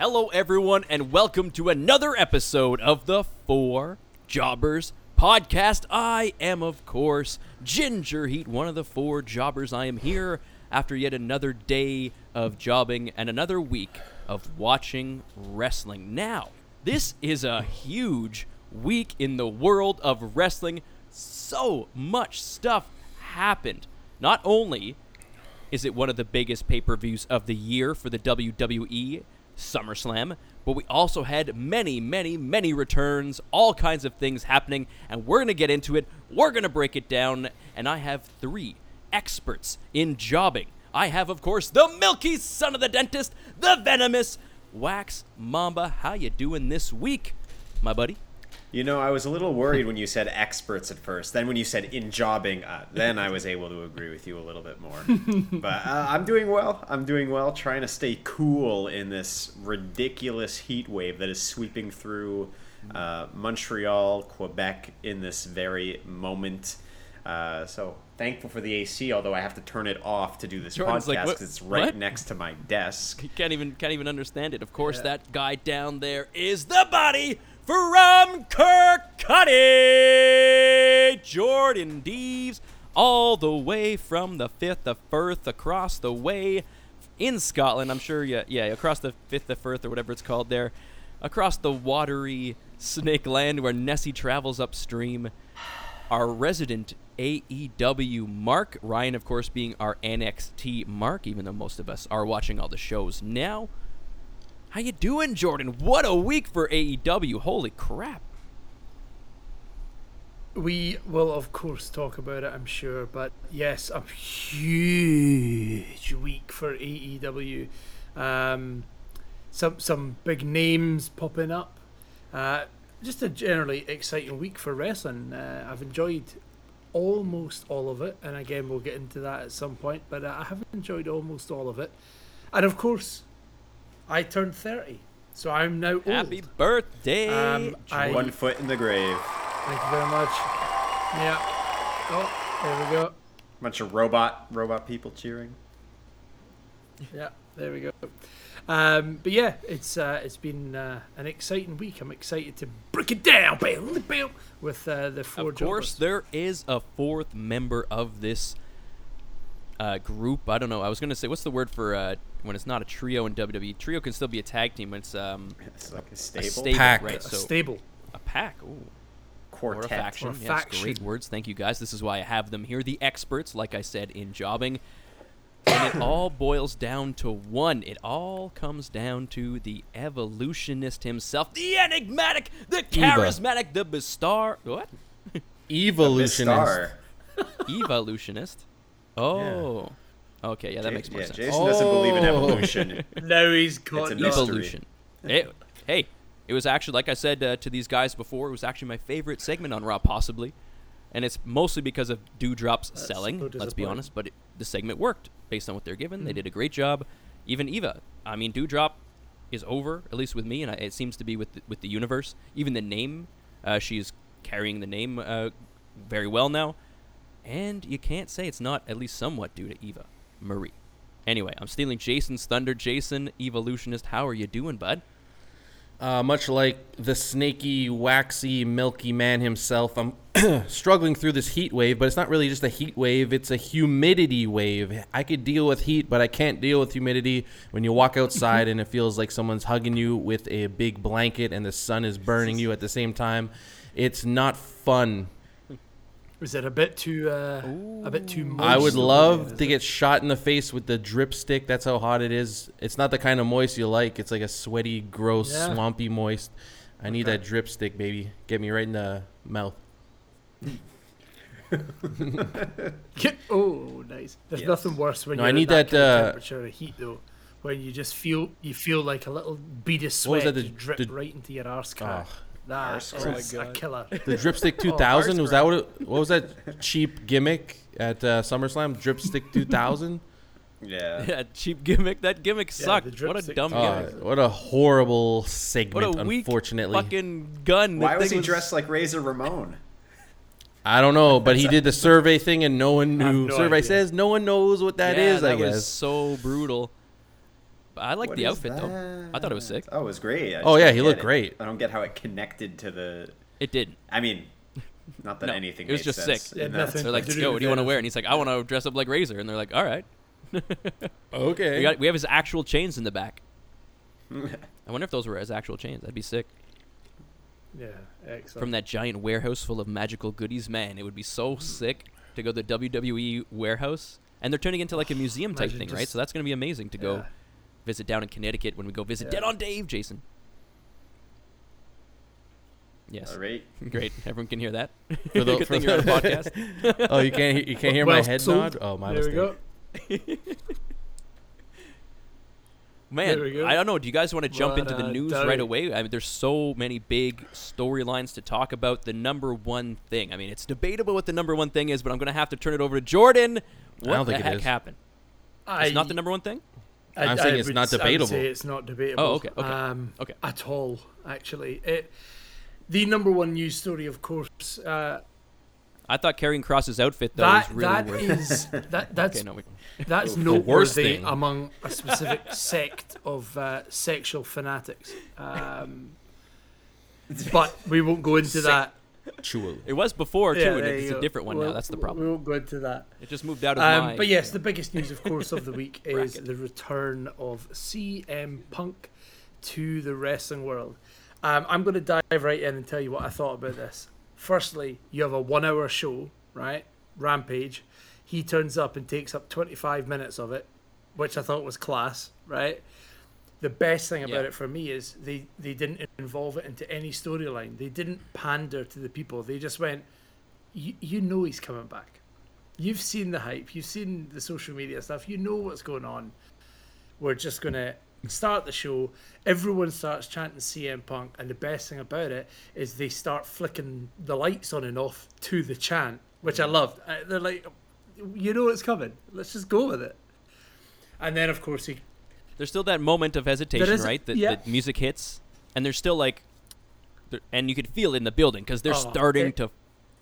Hello, everyone, and welcome to another episode of the Four Jobbers podcast. I am, of course, Ginger Heat, one of the four jobbers. I am here after yet another day of jobbing and another week of watching wrestling. Now, this is a huge week in the world of wrestling. So much stuff happened. Not only is it one of the biggest pay per views of the year for the WWE SummerSlam, but we also had many, many, many returns, all kinds of things happening, and we're going to get into it. We're going to break it down, and I have three experts in jobbing. I have, of course, the milky son of the dentist, the venomous Wax Mamba. How you doing this week, my buddy? You know, I was a little worried when you said experts at first. Then when you said in jobbing, uh, then I was able to agree with you a little bit more. but uh, I'm doing well. I'm doing well, trying to stay cool in this ridiculous heat wave that is sweeping through uh, Montreal, Quebec in this very moment. Uh, so thankful for the AC, although I have to turn it off to do this Jordan's podcast because "What- it's right what?" next to my desk. He can't even can't even understand it. Of course, that guy down there is the body from Kirkcaldy, Jordan Deves, all the way from the Fifth of Firth across the way in Scotland. I'm sure, yeah, yeah, across the Fifth of Firth or whatever it's called there, across the watery snake land where Nessie travels upstream our resident AEW Mark. Ryan, of course, being our NXT Mark, even though most of us are watching all the shows now. How you doing, Jordan? What a week for AEW. Holy crap. We will, of course, talk about it, I'm sure. But yes, a huge week for AEW. Um, some some big names popping up. Uh, just a generally exciting week for wrestling. Uh, I've enjoyed almost all of it, and again, we'll get into that at some point. But uh, I have enjoyed almost all of it, and of course, I turned thirty, so I'm now old. Happy birthday. Um, I- One foot in the grave. Thank you very much. Yeah. Oh, there we go. Bunch of robot robot people cheering. Yeah, there we go. Um, but yeah, it's uh, it's been uh, an exciting week. I'm excited to break it down, bam, bam, with uh, the four of course, jobbers. there is a fourth member of this uh, group. I don't know. I was going to say, what's the word for uh, when it's not a trio in WWE? Trio can still be a tag team when it's um, It's like a a stable. stable, Pack. right? a stable. a pack. Ooh. Or a Quartet. faction. Or yes, faction. great words. Thank you, guys. This is why I have them here. The experts, like I said, in jobbing. And it all boils down to one. It all comes down to the evolutionist himself, the enigmatic, the charismatic, the bestar. What? Evolutionist. Star. Evolutionist. Oh. Okay, yeah, that Ja- makes more yeah, sense. Jason doesn't believe in Oh. evolution. Now he's caught a up. mystery. Evolution. It, hey, it was actually like I said uh, to these guys before. It was actually my favorite segment on Raw, possibly, and it's mostly because of Dewdrop's That's selling. so let's be honest, but it, the segment worked based on what they're given. Mm. They did a great job. Even Eva. I mean, Dewdrop is over at least with me, and I, it seems to be with the, with the universe. Even the name, uh, she's carrying the name uh, very well now, and you can't say it's not at least somewhat due to Eva Marie. Anyway, I'm stealing Jason's thunder. Jason, evolutionist, how are you doing, bud? Uh, much like the snaky, waxy, milky man himself, I'm struggling through this heat wave, but it's not really just a heat wave, it's a humidity wave. I could deal with heat, but I can't deal with humidity when you walk outside and it feels like someone's hugging you with a big blanket and the sun is burning you at the same time. It's not fun. Is it a bit too uh, a bit too moist? I would love there, is to it? get shot in the face with the drip stick. That's how hot it is. It's not the kind of moist you like. It's like a sweaty, gross, Yeah. swampy moist. I need that drip stick, baby. Get me right in the mouth. oh, nice. There's Yes. nothing worse when No, you're I at need that, that, kind of uh, temperature of heat though, when you just feel you feel like a little bead of What sweat was that, the- drip the- right into your arse Oh, crack. That Arse is crack. a killer. the dripstick Oh, 2000 was that what? It, what was that cheap gimmick at uh, SummerSlam? Dripstick 2000. Yeah. Yeah, cheap gimmick. That gimmick sucked. the what a dripstick. dumb Uh, gimmick. what a horrible What a weak unfortunately, fucking gun. Why was thing he dressed like Razor Ramon? I don't know, but he did the survey thing, and no one knew. no survey idea. says no one knows what that yeah, is. I that was guess. so brutal. I like the is outfit though. I thought it was sick. Oh, it was great. I Oh, yeah, he looked it. great. I don't get how it connected to the. It didn't. I mean, not that No, anything. it was just sense sick. in Yeah, that. nothing. They're like, to do "Yo, what do you want to wear?" And he's like, "I want to dress up like Razor." And they're like, "All right." Okay. We got we have his actual chains in the back. I wonder if those were his actual chains. That'd be sick. Yeah, excellent. From that giant warehouse full of magical goodies, man, it would be so hmm. sick to go to the WWE warehouse. And they're turning into like a museum type thing, right? So that's going to be amazing to go Yeah. Visit down in Connecticut when we go visit Yeah. Dead on Dave, Jason. Yes. All right. Great. Everyone can hear that. For the- Good for thing you're on a the- podcast. oh, you can't. You can't hear my head sold. nod. Oh, my there mistake. we go. Man, we go. I don't know. Do you guys want to jump What into the a news doubt. right away? I mean, there's so many big storylines to talk about. The number one thing. I mean, it's debatable what the number one thing is, but I'm going to have to turn it over to Jordan. What don't the think heck is. happened? I, It's not the number one thing. I, I'm saying I it's would not I debatable. say it's not debatable. Oh, okay, okay, Um, okay. At all, actually. It, the number one news story, of course. Uh, I thought Karrion Kross's outfit though that was really that worth. is that that's okay, no, that's The worst noteworthy thing. among a specific sect of uh, sexual fanatics. Um, but we won't go into that. Chewel. it was before too, Yeah, and it's you a go. different one now. We'll- That's the problem. We won't go into that. It just moved out of my. Um, but yes, the biggest news, of course, of the week is the return of CM Punk to the wrestling world. Um, I'm going to dive right in and tell you what I thought about this. Firstly, you have a one-hour show, right? Rampage. He turns up and takes up 25 minutes of it, which I thought was class, right? The best thing about Yeah. it for me is they, they didn't involve it into any storyline. They didn't pander to the people. They just went, you, you know he's coming back. You've seen the hype. You've seen the social media stuff. You know what's going on. We're just going to start the show. Everyone starts chanting CM Punk. And the best thing about it is they start flicking the lights on and off to the chant, which I loved. Uh, They're like, you know it's coming. Let's just go with it. And then, of course, he There's still that moment of hesitation, is- right? That yeah. the music hits, and there's still like, and you could feel it in the building because they're Oh, starting it- to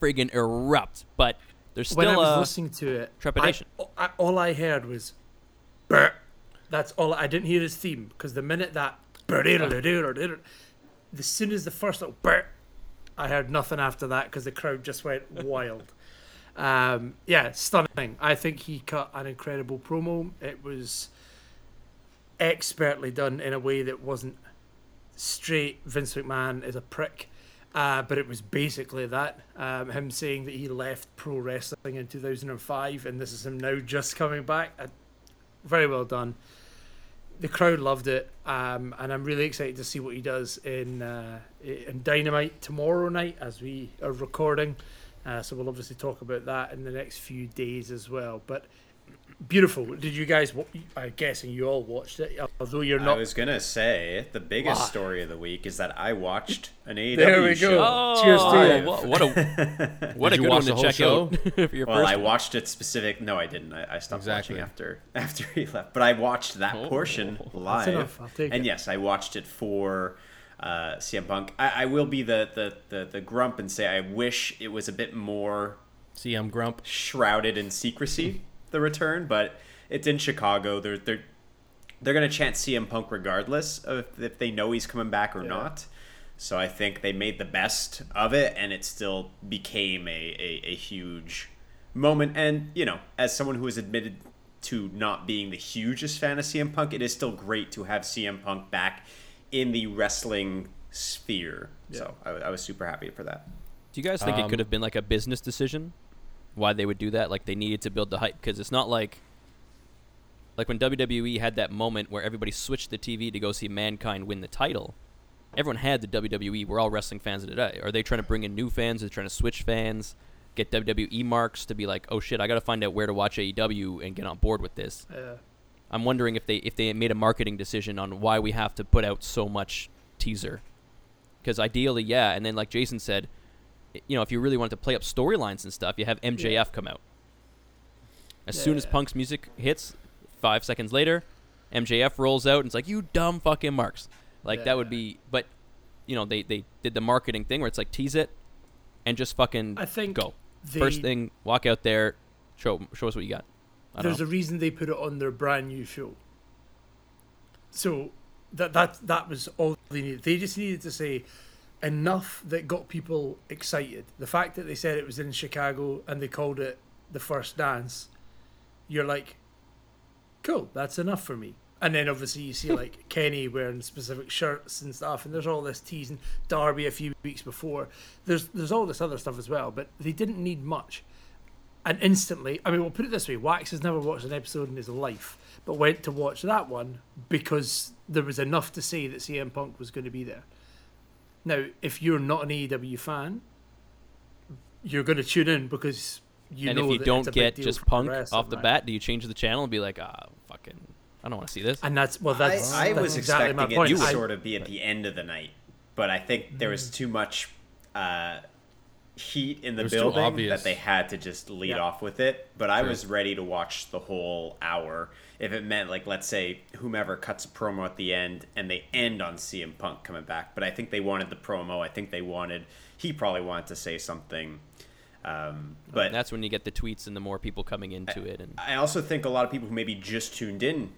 friggin' erupt. But there's when I still was a listening to it, trepidation. I, I, all I heard was, "Brr." That's all. I didn't hear his theme because the minute that, the soon as the first little, "Brr," I heard nothing after that because the crowd just went wild. Um, yeah, stunning. I think he cut an incredible promo. It was expertly done in a way that wasn't straight. Vince McMahon is a prick. Uh, but it was basically that um, him saying that he left pro wrestling in 2005 and this is him now just coming back. Uh, very well done. The crowd loved it, um, and I'm really excited to see what he does in uh, in Dynamite tomorrow night as we are recording. Uh, so we'll obviously talk about that in the next few days as well. But beautiful. Did you guys? I'm guessing you all watched it, although you're not. I not. was gonna say the biggest Why? story of the week is that I watched an AEW There we show. go. Oh, Cheers to you. What, what a what a good one to check show? out for your Well, first. I watched it specific. No, I didn't. I, I stopped Exactly. watching after after he left. But I watched that Oh. portion live. enough. I'll take and it. yes, I watched it for uh, CM Punk. I, I will be the, the, the, the grump and say I wish it was a bit more CM Grump. shrouded in secrecy. The return, but it's in Chicago. They're they're they're gonna chant CM Punk regardless of if they know he's coming back or Yeah. not. So I think they made the best of it, and it still became a, a, a huge moment. And you know, as someone who has admitted to not being the hugest fan of CM Punk, it is still great to have CM Punk back in the wrestling sphere. So I, I was super happy for that. Do you guys think it Um, could have been like a business decision? Why they would do that? Like they needed to build the hype because it's not like like when WWE had that moment where everybody switched the TV to go see Mankind win the title. Everyone had the WWE. We're all wrestling fans of today. Are they trying to bring in new fans? Are they trying to switch fans? Get WWE marks to be like, oh shit, I got to find out where to watch AEW and get on board with this. Uh, I'm wondering if they if they made a marketing decision on why we have to put out so much teaser. Because ideally, yeah, and then like Jason said, you know, if you really wanted to play up storylines and stuff, you have MJF come out. As soon as Punk's music hits, five seconds later, MJF rolls out and it's like, "You dumb fucking marks." Like that would be, but you know, they they did the marketing thing where it's like tease it, and just fucking I think go. First thing, walk out there, show show us what you got. I There's a reason they put it on their brand new show. so that that that was all they needed. They just needed to say enough that got people excited. The fact that they said it was in Chicago and they called it the first dance, you're like, cool, that's enough for me. And then obviously you see like Kenny wearing specific shirts and stuff, and there's all this teasing. Darby a few weeks before. There's there's all this other stuff as well, but they didn't need much. And instantly, I mean, we'll put it this way: Wax has never watched an episode in his life, but went to watch that one because there was enough to say that CM Punk was going to be there. Now, if you're not an AEW fan, you're going to tune in because you and know And if you that don't it's a big get just Punk off the right? bat, do you change the channel and be like, ah, fucking, I don't want to see this? And that's well, that's I, I that's was exactly my expecting point. it to sort of be at the end of the night, but I think there Mm. was too much uh, heat in the It was too building that they had to just lead Yeah. off with it. But I was ready to watch the whole hour if it meant like let's say whomever cuts a promo at the end and they end on CM Punk coming back. But I think they wanted the promo. I think they wanted he probably wanted to say something. Um, but And that's when you get the tweets and the more people coming into it. And I also think a lot of people who maybe just tuned in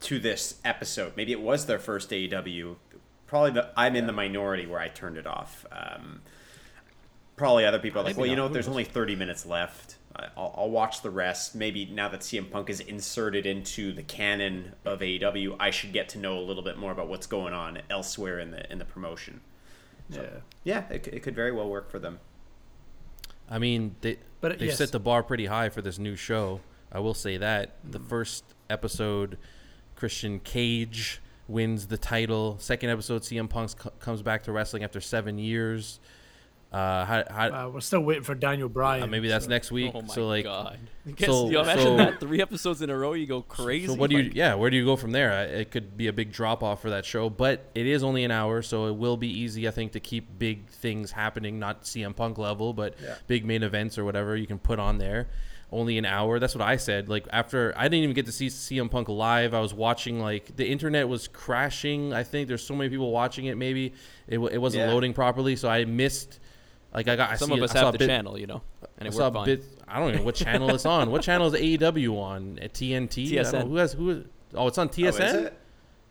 to this episode, maybe it was their first AEW. Probably the I'm in the minority where I turned it off. Um, probably other people are like, well, you know what? There's only 30 minutes left. I- I'll, I'll watch the rest. Maybe now that CM Punk is inserted into the canon of AEW, I should get to know a little bit more about what's going on elsewhere in the in the promotion. yeah. Yeah, it, it could very well work for them. I mean, they But, they yes. set the bar pretty high for this new show. I will say that the Mm. first episode, Christian Cage wins the title. Second episode, CM Punk c- comes back to wrestling after seven years. Uh, how, how, Uh, we're still waiting for Daniel Bryan. uh, maybe that's so- next week. oh my so like, god! so- you imagine so- that three episodes in a row, you go crazy. So what do you? Like, Yeah, where do you go from there? It could be a big drop off for that show, but it is only an hour, so it will be easy, I think, to keep big things happening. Not CM Punk level, but Yeah. big main events or whatever you can put on there. Only an hour. That's what I said. Like after I didn't even get to see CM Punk live. I was watching like the internet was crashing. I think there's so many people watching it. Maybe it, it wasn't Yeah. loading properly, so I missed. Like I got I some see, of us I have a the bit- channel, you know, and I it saw a bit. I don't know what channel it's on. What channel is AEW on? At TNT. I don't know. TSN. Who has who? Is, oh, it's on Oh, TSN. is it?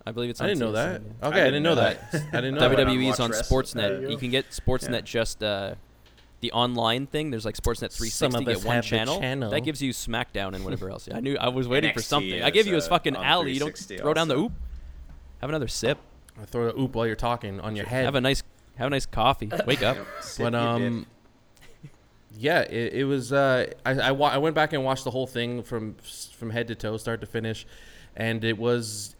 I believe it's. I didn't know that. yeah. Okay, I didn't know that. I didn't know I went that. on WWE is on Watch Wrestling. Sportsnet. you You can get Sportsnet Yeah. just uh, the online thing. There's like Sportsnet 360. Some of you get one have the channel. channel. That gives you SmackDown and whatever else. I knew I was waiting for NXT something. I is, gave you his uh, fucking alley. You don't 360 throw down the oop. Have another sip. I throw the oop while you're talking on your head. Have a nice have a nice coffee. Wake up. But um, yeah, it, it was. Uh, I I, wa- I went back and watched the whole thing from from head to toe, start to finish, and it was.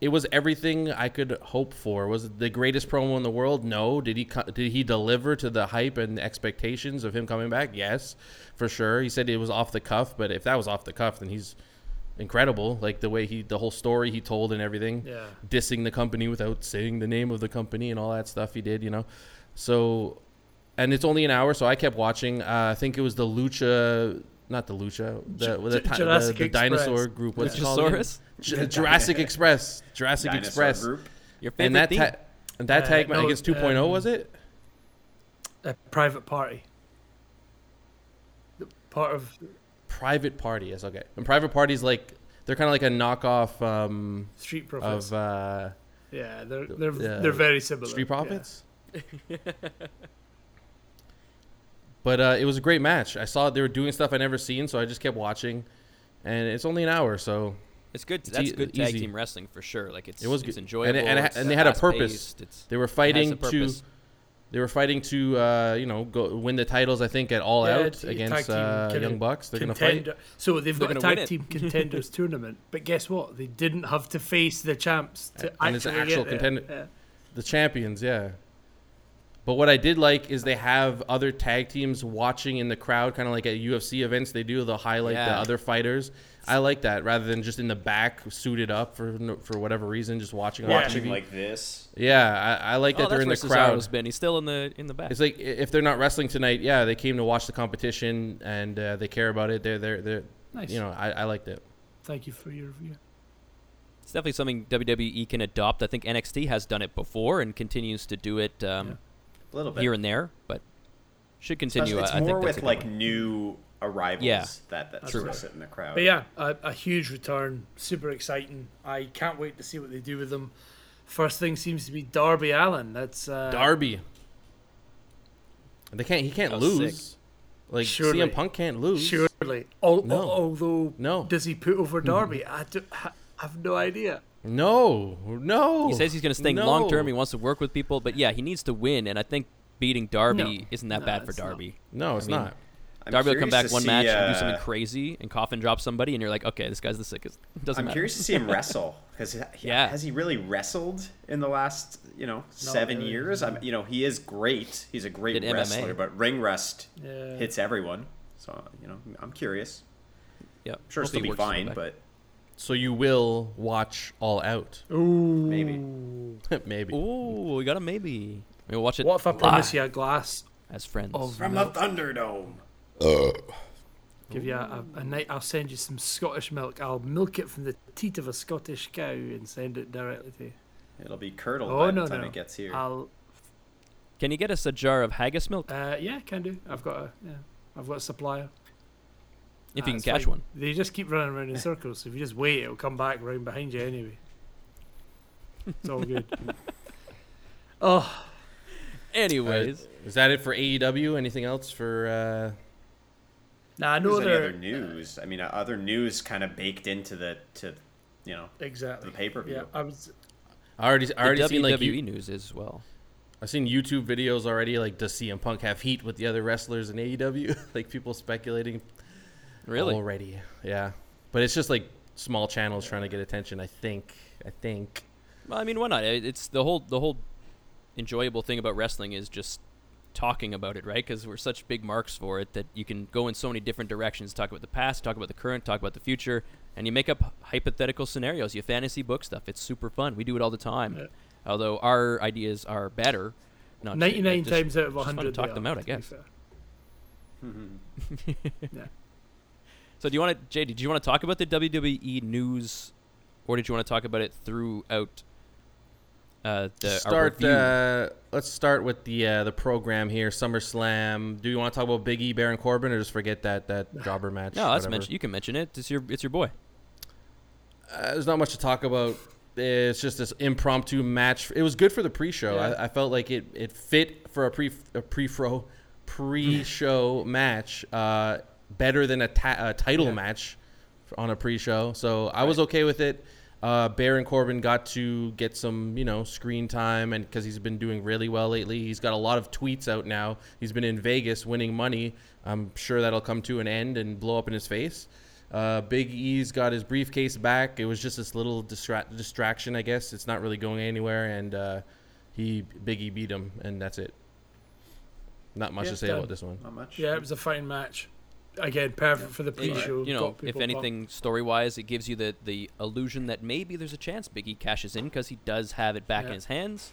It was everything I could hope for. Was it the greatest promo in the world? No. Did he co- did he deliver to the hype and expectations of him coming back? Yes, for sure. He said it was off the cuff, but if that was off the cuff, then he's incredible. Like the way he, the whole story he told and everything Yeah. dissing the company without saying the name of the company and all that stuff he did, you know. So, and it's only an hour, so I kept watching. Uh, I think it was the Lucha, not the Lucha, the Ju- the, Ju- the, the dinosaur group. What's it called? again? Luchasaurus? J- Jurassic Express. Jurassic Dinosaur Express. Group. Your favorite And that theme? ta- and that Uh, tag no, against 2.0 um, was it? A private party. Part of Private Party. Yes, okay. And Private Party's like they're kind of like a knockoff um, Street Profits. of uh, yeah, they're they're uh, they're very similar. Street yeah. Profits. but uh, it was a great match. I saw they were doing stuff I never seen, so I just kept watching. And it's only an hour, so It's good. It's That's e- good tag easy. team wrestling for sure. Like it's It was it's good. enjoyable. And it- and it ha- it's and they had a purpose. They were fighting a to purpose. They were fighting to uh, you know go win the titles. I think at All Yeah, Out against uh, kinda Young Bucks. They're gonna fight. So they've They're got a tag team contenders tournament, but guess what? They didn't have to face the champs to And actually an actual get contender- Yeah. The champions, yeah. But what I did like is they have other tag teams watching in the crowd, kind of like at UFC events. They do they'll highlight the other fighters. I like that rather than just in the back, suited up for for whatever reason, just watching Yeah. Watching like this. yeah, I, I like that oh, they're in where the crowd. Cesaro's been. He's still in the in the back. It's like if they're not wrestling tonight, yeah, they came to watch the competition and uh, they care about it. They're they're they're Nice. you know I, I liked it. Thank you for your review. It's definitely something WWE can adopt. I think NXT has done it before and continues to do it um, A little bit. here and there, but should It's- continue. It's I, I more think that's with like one. new arrivals Yeah. that that That's sort right. of sit in the crowd. But yeah, a, a huge return, super exciting. I can't wait to see what they do with them. First thing seems to be Darby Allin. That's uh, Darby. They can't. He can't lose. sick. Like Surely. CM Punk can't lose. Surely, Al- No. although No. does he put over Darby? I, do, I have no idea. No. No. He says he's going to stay No. long term. He wants to work with people, but yeah, he needs to win. And I think beating Darby No. isn't that No, bad for it's not. Darby. No, it's I mean, not. I'm Darby will come back one see, match and do uh, something crazy and coffin drop somebody, and you're like, okay, this guy's the sickest. Doesn't I'm matter. curious to see him wrestle because Yeah. has he really wrestled in the last you know seven really. years? I'm, you know he is great. He's a great Did MMA. wrestler, but ring rust Yeah. hits everyone. So you know I'm curious. Yeah, I'm sure hopefully it'll be works his way fine, but So you will watch All Out, Ooh. Maybe. maybe. Ooh, we got a maybe. We'll watch it What if I promise you a glass as friends. from milk? the Thunderdome. Give you a, a, a night. I'll send you some Scottish milk. I'll milk it from the teat of a Scottish cow and send it directly to you. It'll be curdled Oh by no the time no. it gets here. I'll. Can you get us a jar of haggis milk Uh, yeah, can do. I've got a yeah. I've got a supplier. if Ah, you can catch fine. one? They just keep running around in circles. So if you just wait, it'll come back round behind you anyway. It's all good. oh, Anyways, Is that it for AEW? Anything else for? uh now I There's know any other they're news? I mean, uh, other news kind of baked into the to, you know, exactly. the pay per view. Yeah, I was. I already, I already the seen WWE like you, news as well. I've seen YouTube videos already. Like, does CM Punk have heat with the other wrestlers in AEW? like people speculating Really? already. Yeah, but it's just like small channels trying to get attention. I think. I think. Well, I mean, why not? It's the whole the whole enjoyable thing about wrestling is just talking about it, right? Because we're such big marks for it that you can go in so many different directions. Talk about the past, talk about the current, talk about the future, and you make up hypothetical scenarios. You fantasy book stuff. It's super fun. We do it all the time. Yeah. Although our ideas are better. Not to- Ninety-nine just- times out of just fun to hundred. talk they them out, I to guess. fair. So do you want to, Jay? Did you want to talk about the WWE news, or did you want to talk about it throughout uh, the start. Uh, let's start with the uh, the program here. SummerSlam. Do you want to talk about Big E, Baron Corbin, or just forget that that jobber match? no, that's whatever? mention. You can mention it. It's your it's your boy. Uh, there's not much to talk about. It's just this impromptu match. It was good for the pre-show. Yeah. I, I felt like it, it fit for a pre a pre-fro pre-show match. Uh, better than a, ta- a title Yeah. match on a pre-show. So I was okay with it. Uh, Baron Corbin got to get some, you know, screen time, and because he's been doing really well lately, he's got a lot of tweets out now. He's been in Vegas winning money. I'm sure that'll come to an end and blow up in his face. Uh, Big E's got his briefcase back. It was just this little distra- distraction, I guess. It's not really going anywhere, and uh, he Big E beat him, and that's it. Not much Yeah, to say done. about this one. Not much. Yeah, it was a fine match. Again, perfect for the pre-show. you know, if people anything, story wise, it gives you the the illusion that maybe there's a chance Biggie cashes in because he does have it back Yeah. in his hands.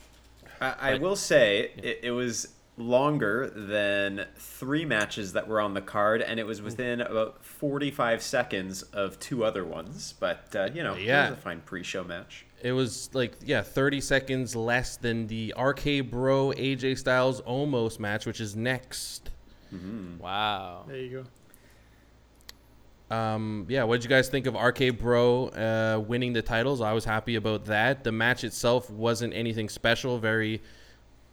I, I But- will say it, it was longer than three matches that were on the card, and it was within about 45 seconds of two other ones. But uh, you know, Yeah. it was a fine pre-show match. It was like yeah, 30 seconds less than the RK Bro AJ Styles almost match, which is next. Wow. There you go. Um, yeah, what did you guys think of RK Bro uh, winning the titles? I was happy about that. The match itself wasn't anything special. Very,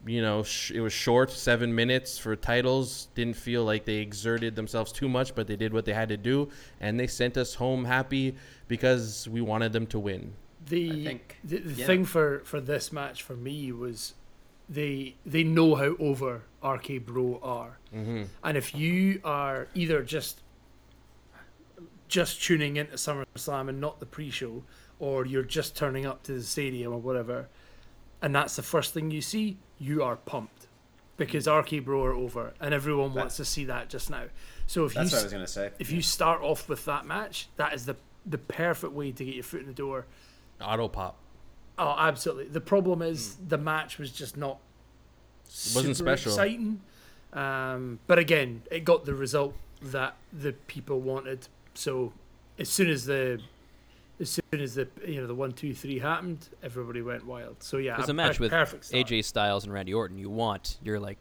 you know, sh- it was short, seven minutes for titles. Didn't feel like they exerted themselves too much, but they did what they had to do, and they sent us home happy because we wanted them to win. The think- the, the yeah. thing for for this match for me was they they know how over RK Bro are, Mm-hmm. and if you are either just just tuning into SummerSlam and not the pre-show, or you're just turning up to the stadium or whatever, and that's the first thing you see, you are pumped because RK Bro are over, and everyone wants to see that just now. So if That's you what I s- was gonna say. if you start off with that match, that is the the perfect way to get your foot in the door. Auto pop. Oh, absolutely. The problem is the match was just not wasn't super special. exciting. Um, but again, it got the result that the people wanted. So as soon as the as soon as the you know the one two three happened, everybody went wild. So yeah, There's a a match per- with perfect. AJ Styles and Randy Orton. You want you're like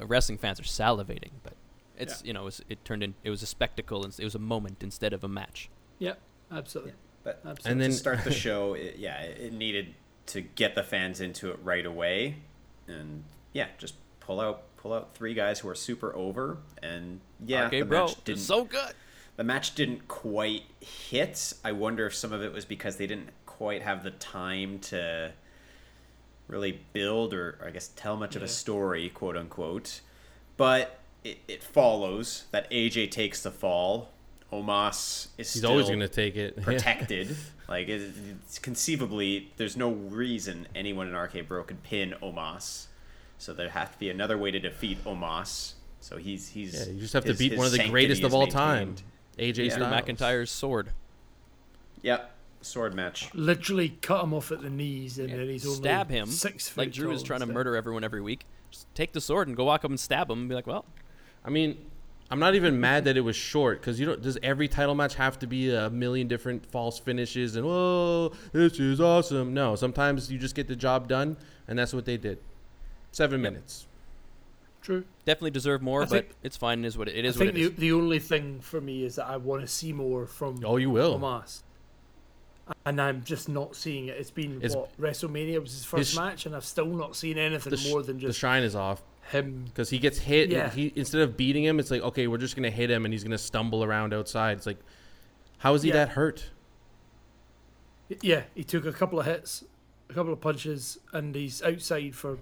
uh, wrestling fans are salivating, but It's you know it, was, it turned in it was a spectacle and it was a moment instead of a match. Yeah, absolutely. But absolutely. And then- to start the show, it, yeah, it it needed to get the fans into it right away, and yeah, just pull out pull out three guys who are super over, and yeah, okay, the bro, match didn't so good. The match didn't quite hit. I wonder if some of it was because they didn't quite have the time to really build or, or I guess tell much of a story, quote unquote. But it, it follows that AJ takes the fall. Omos is He's still always going to take it. protected. like it, it's conceivably, there's no reason anyone in RK Bro could pin Omos. So there has to be another way to defeat Omos. So he's he's Yeah, you just have to beat one of the greatest of all time, maintained. AJ Yeah. Styles. McIntyre's sword. Yep, sword match. Literally cut him off at the knees, and Yeah, then he's only stab him six feet like Drew is trying to instead. murder everyone every week. Just take the sword and go walk up and stab him and be like, well, I mean, I'm not even mad that it was short because you don't. Does every title match have to be a million different false finishes and whoa, this is awesome? No, sometimes you just get the job done, and that's what they did. Seven Yep. minutes. True. definitely deserve more, I but think- it's fine. It is what it, it is. I think what it the, is. the only thing for me is that I want to see more from Oh, you will. Omos. And I'm just not seeing it. It's been It's- what WrestleMania was his first sh- match, and I've still not seen anything The, sh- more than just the just shine is off him. because he gets hit. Yeah. He instead of beating him, it's like okay, we're just gonna hit him, and he's gonna stumble around outside. It's like, how is he Yeah. that hurt? Yeah, he took a couple of hits, a couple of punches, and he's outside for.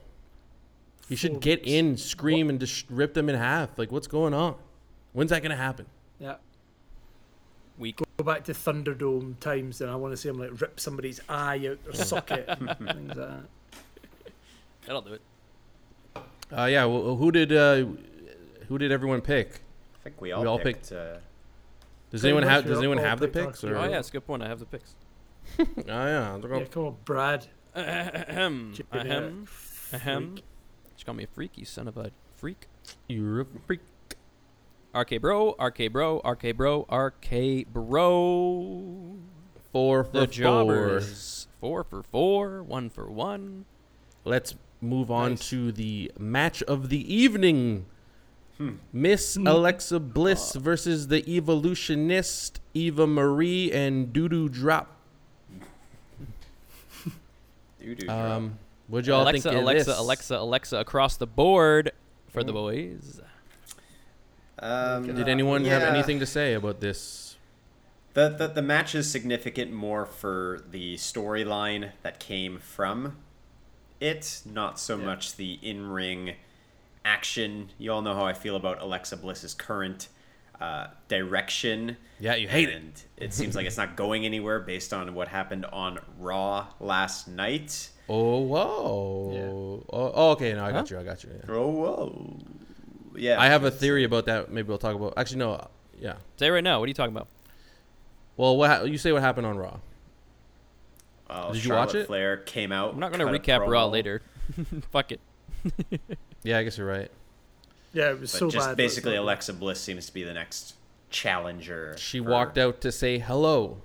He should get weeks. in, scream, and just rip them in half. Like, what's going on? When's that gonna happen? Yeah, Week. go back to Thunderdome times, and I want to see him like rip somebody's eye out their socket, and things like that. That'll do it. Uh, yeah. Well, who did uh, who did everyone pick? I think we all, we all picked. Uh, Does anyone have Does anyone have the picks? Or? Oh yeah, it's a good point. I have the picks. Oh yeah. They're Yeah, come on, Brad. Ahem. Chipping in Ahem. it. Ahem. Freak. Just call me a freak, you son of a freak. You're a freak. RK Bro, RK Bro, RK Bro, RK Bro. Four for The four. jobbers. Four for four, one for one. Let's move on Nice. to the match of the evening. Hmm. Miss Hmm. Alexa Bliss versus the evolutionist Eva Marie and Doodoo Drop. doo-doo Um, what'd y'all Alexa, think of Alexa, this? Alexa, Alexa across the board for the boys. Um, Did anyone have yeah. anything to say about this? The, the the match is significant more for the storyline that came from it, not so Yeah. much the in ring action. You all know how I feel about Alexa Bliss's current uh, direction. Yeah, you hate it. it seems like it's not going anywhere based on what happened on Raw last night. Oh, whoa. Oh, oh, okay. No, I got Huh? you. I got you. yeah. Oh, whoa. Yeah. I have a theory about that. Maybe we'll talk about. Actually, no. Yeah. Say right now, what are you talking about? Well, what ha- you say? What happened on Raw? Well, Did you Charlotte watch it? Flair came out. I'm not going to recap Raw later. Fuck it. Yeah, I guess you're right. Yeah, it was But so just bad. basically, let's Alexa Bliss seems to be the next challenger. She for- walked out to say hello.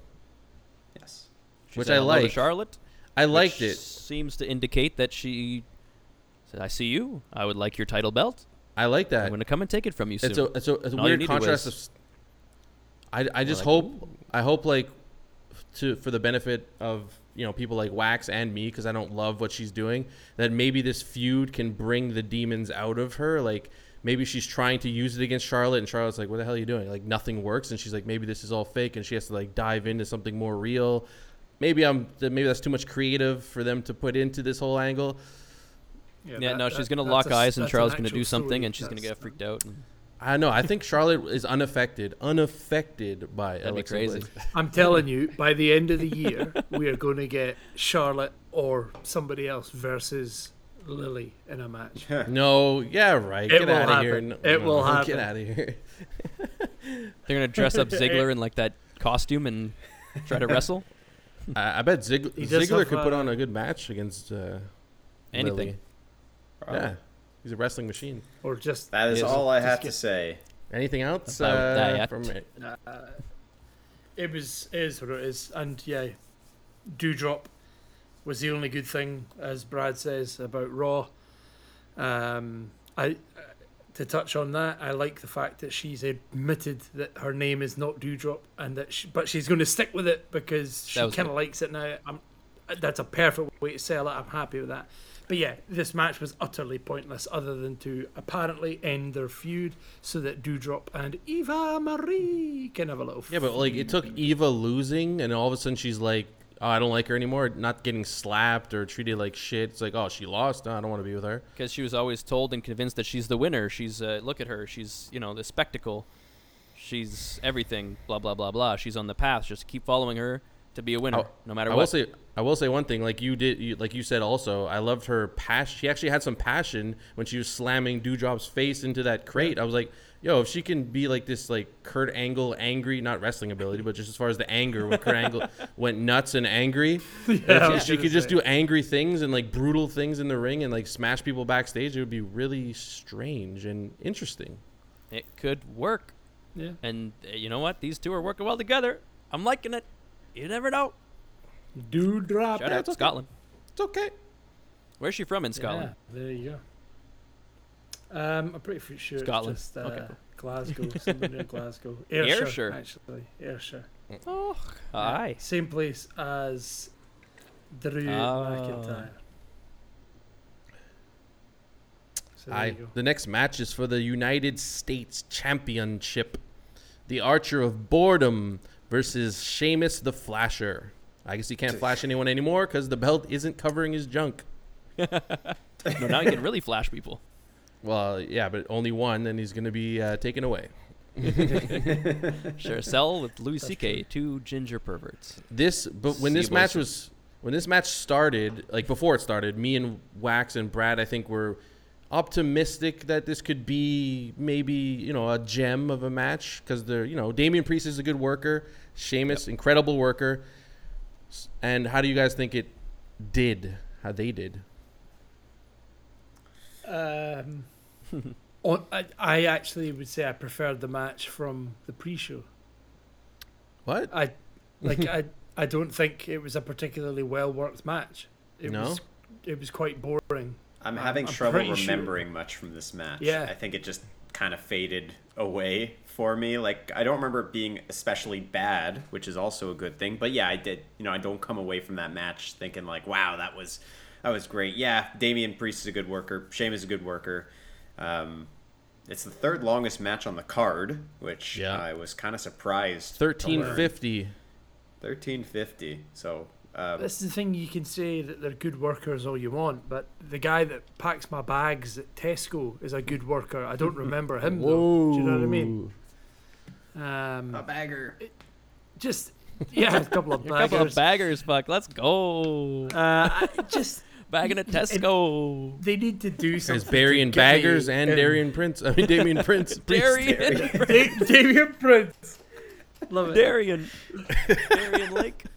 Yes. She Which said I hello to like. Charlotte. I liked it. Seems to indicate that she said, "I see you. I would like your title belt. I like that. I'm going to come and take it from you soon." It's a it's a, it's a weird contrast. was- Of, I I just like, hope I hope like to for the benefit of you know people like Wax and me because I don't love what she's doing that maybe this feud can bring the demons out of her like. Maybe she's trying to use it against Charlotte, and Charlotte's like, "What the hell are you doing?" Like nothing works, and she's like, "Maybe this is all fake," and she has to like dive into something more real. Maybe I'm maybe that's too much creative for them to put into this whole angle. yeah, that- no, she's going to lock a- eyes, and that's an Charlotte's going to do something, and she's going to get freaked out. And I know. I think Charlotte is unaffected, unaffected by That'd be Alexa crazy. Bliss. I'm telling you, by the end of the year, we are going to get Charlotte or somebody else versus Lily in a match. No, yeah, right. It get out of here. No, It no, will no, happen. Get out of here. they're going to dress up Ziggler in like that costume and try to wrestle. I, I bet Zig- Ziggler have, could put uh, on a good match against uh, Anything. Lily. Yeah, he's a wrestling machine. Or just That is all I have to say. Anything else uh, that. from uh, it was it is what it is, and yeah, Dewdrop was the only good thing, as Brad says about Raw. Um, I to touch on that, I like the fact that she's admitted that her name is not Dewdrop, and that, she, but she's going to stick with it because she kind of likes it now. I'm, that's a perfect way to sell it. I'm happy with that. But yeah, this match was utterly pointless, other than to apparently end their feud so that Dewdrop and Eva Marie can have a little. Yeah, but like it took Eva losing, and all of a sudden she's like, "Oh, I don't like her anymore." Not getting slapped or treated like shit. It's like, "Oh, she lost. No, I don't want to be with her." because she was always told and convinced that she's the winner. She's uh, look at her. She's you know the spectacle. She's everything. Blah blah blah blah. She's on the path. Just keep following her to be a winner, I- no matter I what. will say, I will say one thing. Like you did, you, like you said, also, I loved her passion. She actually had some passion when she was slamming Dewdrop's face into that crate. I was like, yo, if she can be like this, like Kurt Angle, angry, not wrestling ability, but just as far as the anger, when Kurt Angle went nuts and angry, if I she gonna could just say. do angry things and like brutal things in the ring and like smash people backstage. It would be really strange and interesting. it could work. yeah. And uh, you know what? These two are working well together. I'm liking it. You never know. Dewdrop. Shout out to Scotland. It's okay. Where's she from in Scotland? Yeah, there you go. Um, I'm pretty sure Scotland. it's just uh, Okay. Glasgow, somewhere near Glasgow. Ayrshire. Ayrshire, actually. Ayrshire. Oh, Yeah, aye. Same place as Drew Oh. McIntyre. So there I, the next match is for the United States Championship. The Archer of Boredom versus Sheamus the Flasher. I guess he can't flash anyone anymore because the belt isn't covering his junk. No, now you can really flash people. Well, yeah, but only one, and he's going to be uh, taken away. Sure, sell with Louis C.K. Two ginger perverts. This, but when this match was, when this match started, like before it started, me and Wax and Brad, I think were optimistic that this could be maybe you know a gem of a match because they're you know Damian Priest is a good worker, Sheamus incredible worker, and how do you guys think it did? How they did? Um, on, I, I actually would say I preferred the match from the pre-show. What? I like I I don't think it was a particularly well worked match. It No? was it was quite boring. I'm I'm- having I'm trouble sure- remembering much from this match. Yeah. I think it just kind of faded away for me. Like I don't remember it being especially bad, which is also a good thing. But yeah, I did. You know, I don't come away from that match thinking like, "Wow, that was that was great." Yeah, Damian Priest is a good worker. Sheamus a good worker. Um, it's the third longest match on the card, which Yeah. I was kind of surprised. to Thirteen learn. fifty. 1350. So um, This is the thing you can say that they're good workers all you want, but the guy that packs my bags at Tesco is a good worker. I don't remember him though. Do you know what I mean? Um, a bagger. just yeah, a couple of baggers. A couple of baggers. baggers, fuck. Let's go. uh, I just Bagging at Tesco. they need to do something. There's Barry and get me Baggers and in. Darian Prince. I mean Damian Prince. Priest. Darian. Da- Damian Prince. Love it. Darian. Darian Lake.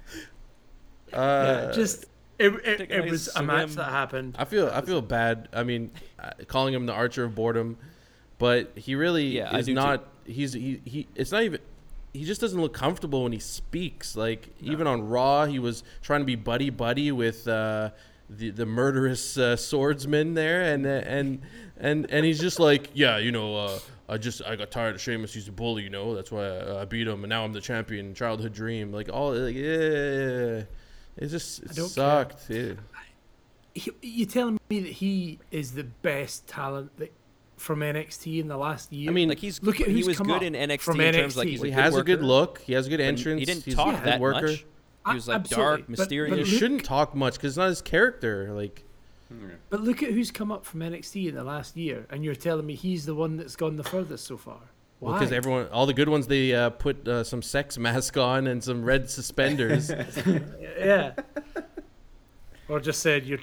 Uh, Yeah, just it, it, it nice was a match that happened. I feel I feel bad. I mean, uh, calling him the Archer of Boredom, but he really Yeah, is do too. not. He's he, he. It's not even. He just doesn't look comfortable when he speaks. Like even on Raw, he was trying to be buddy buddy with uh, the the murderous uh, swordsman there, and uh, and and and he's just like, yeah, you know. Uh, I just I got tired of Sheamus. He's a bully, you know. That's why I, I beat him, and now I'm the champion. Childhood dream, like all, like, yeah. It just it sucked. Yeah. He, you telling me that he is the best talent that from NXT in the last year? I mean, Like he's Look at he who's was come good up in NXT from in terms of, like NXT. he's a he good has a good look. He has a good but entrance. He didn't He's talk a good that worker. much. He was like Absolutely, dark, but- but mysterious. He look- shouldn't talk much because it's not his character. Like but look at who's come up from NXT in the last year, and you're telling me he's the one that's gone the furthest so far. Why? because everyone, all the good ones, they uh, put uh, some sex mask on and some red suspenders. yeah. or just said you're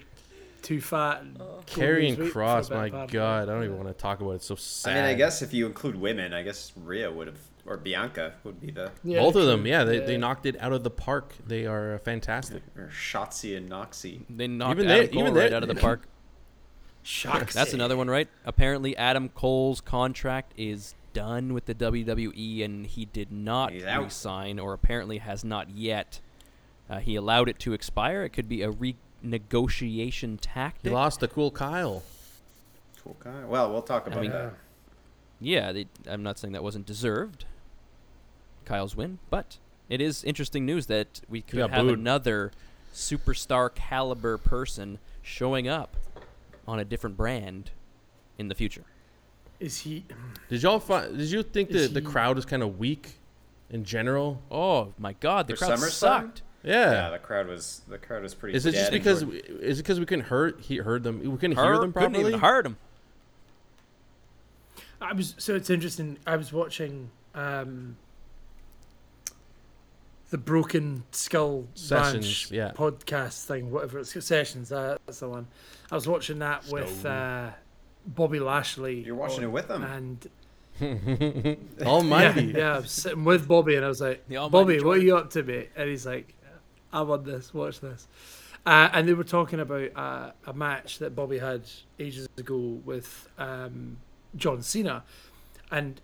too fat. And Oh. Karrion lose weight for a Kross, my. God, I don't even want to talk about it. It's so sad. I mean, I guess if you include women, I guess Rhea would have, or Bianca would be the, Yeah, both of them, yeah, they, they knocked it out of the park. They are uh, fantastic. or Shotzi and Noxie. They knocked Even Adam they- Cole even right they- out of the park. Shucks. That's another one, right? Apparently, Adam Cole's contract is done with the WWE, and he did not He's out. resign, or apparently has not yet. Uh, he allowed it to expire. It could be a renegotiation He tactic. lost the cool Kyle. Cool guy. Well, we'll talk about mean- that. yeah, they, I'm not saying that wasn't deserved. Kyle's win, but it is interesting news that we could got have booed. another superstar caliber person showing up on a different brand in the future. Is he? Did y'all find? Did you think that the crowd was kind of weak in general? Oh my God, the For crowd SummerSlam? sucked. Yeah, Yeah. the crowd was the crowd was pretty. is it just because? We, is it because we couldn't heard he heard them? We couldn't hear Heard- them couldn't properly. even heard 'em. I was so it's interesting. I was watching um, the Broken Skull Sessions, Ranch yeah. podcast thing, whatever it's sessions. Uh, that's the one. I was watching that with uh, Bobby Lashley. You're watching it with them. and Almighty. Yeah, yeah, I was sitting with Bobby and I was like, The almighty Bobby, what are you up to, mate? And he's like, I want this, watch this. Uh, and they were talking about uh, a match that Bobby had ages ago with um, John Cena. And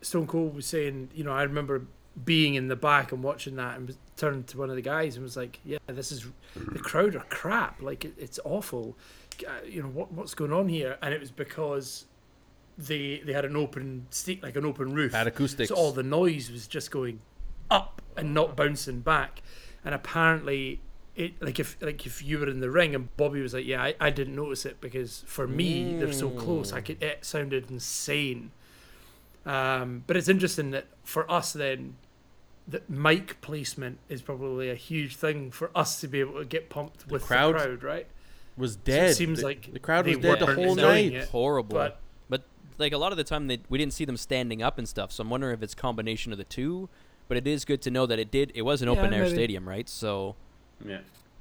Stone Cold was saying, you know, I remember being in the back and watching that and turned to one of the guys and was like, yeah, this is, the crowd are crap. Like, it, it's awful. Uh, you know, what, what's going on here? And it was because they they had an open like an open roof. Bad acoustics. So all the noise was just going up and not bouncing back. And apparently, it like if like if you were in the ring and Bobby was like, "Yeah, I, I didn't notice it because for me they're so close. I could it sounded insane." Um, but it's interesting that for us then, that mic placement is probably a huge thing for us to be able to get pumped with crowd the crowd, right? was So dead. it seems the, like the crowd was dead the whole night. it. Horrible. But But like a lot of the time, they, we didn't see them standing up and stuff. So I'm wondering if it's combination of the two. But it is good to know that it did. It was an Yeah, open air maybe. stadium, right? So Yeah.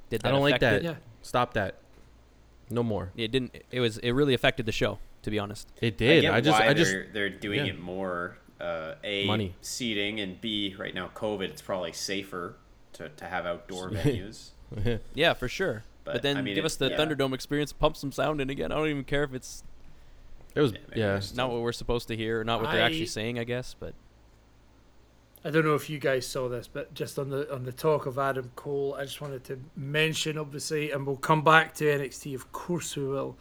did that I don't like that. Yeah, Stop that. No more. it didn't. It was. It really affected the show, to be honest. It I did. get I, just why I just they're they're doing yeah. it more. Uh, a Money. seating and B right now COVID. It's probably safer to, to have outdoor venues. Yeah, for sure. But, But, then I mean, give it- us the yeah. Thunderdome experience, pump some sound in again. I don't even care if it's it was Yeah, yeah. there's- not what we're supposed to hear, or not what they're actually saying. I guess, but I don't know if you guys saw this, but just on the on the talk of Adam Cole, I just wanted to mention, obviously, and we'll come back to NXT, of course we will.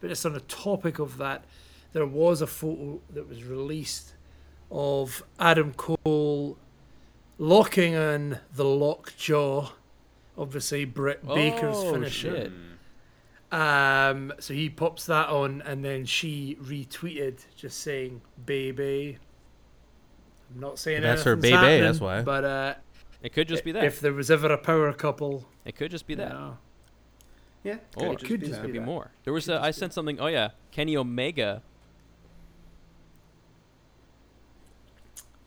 But just on the topic of that, there was a photo that was released of Adam Cole locking in the lockjaw, obviously Britt Baker's Oh, finisher. shit. Um, so he pops that on, and then she retweeted just saying "baby." I'm not saying That's her anything's baby, that's why. But uh, it could just be that. if there was ever a power couple, it could just be that. know, Yeah, Or it could just Could be be more. There was. Could A, I sent something. Oh yeah, Kenny Omega.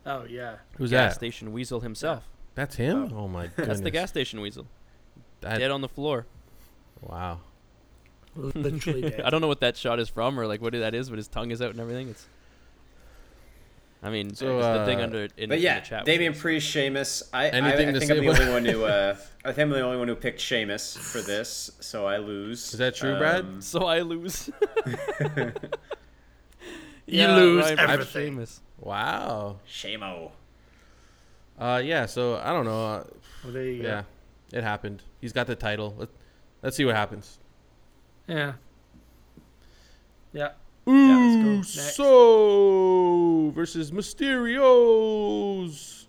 Oh yeah, Who's gas that? station weasel himself. That's him. Oh, my goodness. That's the gas station weasel. That- Dead on the floor. wow. literally dead. I don't know what that shot is from or like what that is, but his tongue is out and everything. It's. I mean, So, it's the thing uh, under in, But in yeah, the chat. was- Damien Priest, Sheamus. I, I, I Anything to think say I'm the about- only one who. Uh, I think I'm the only one who picked Sheamus for this, so I lose. Is that true, Brad? Um, So I lose. You lose Ryan Brad everything. Sheamus. Wow. Shamo. Uh, yeah. So I don't know. Uh, Well, there you yeah, it happened. He's got the title. Let, let's see what happens. go. Yeah. Yeah. Yeah, let's go. Next. So versus Mysterios.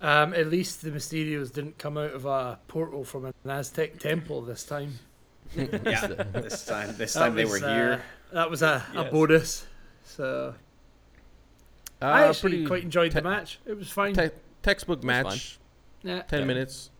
Um, at least the Mysterios didn't come out of a portal from an Aztec temple this time. Yeah, this time, this That time they was, were uh, here. that was a, a Yes. bonus. So Uh, I actually pretty quite enjoyed the match. It was fine. te- textbook was match. yeah. Ten Yeah. minutes.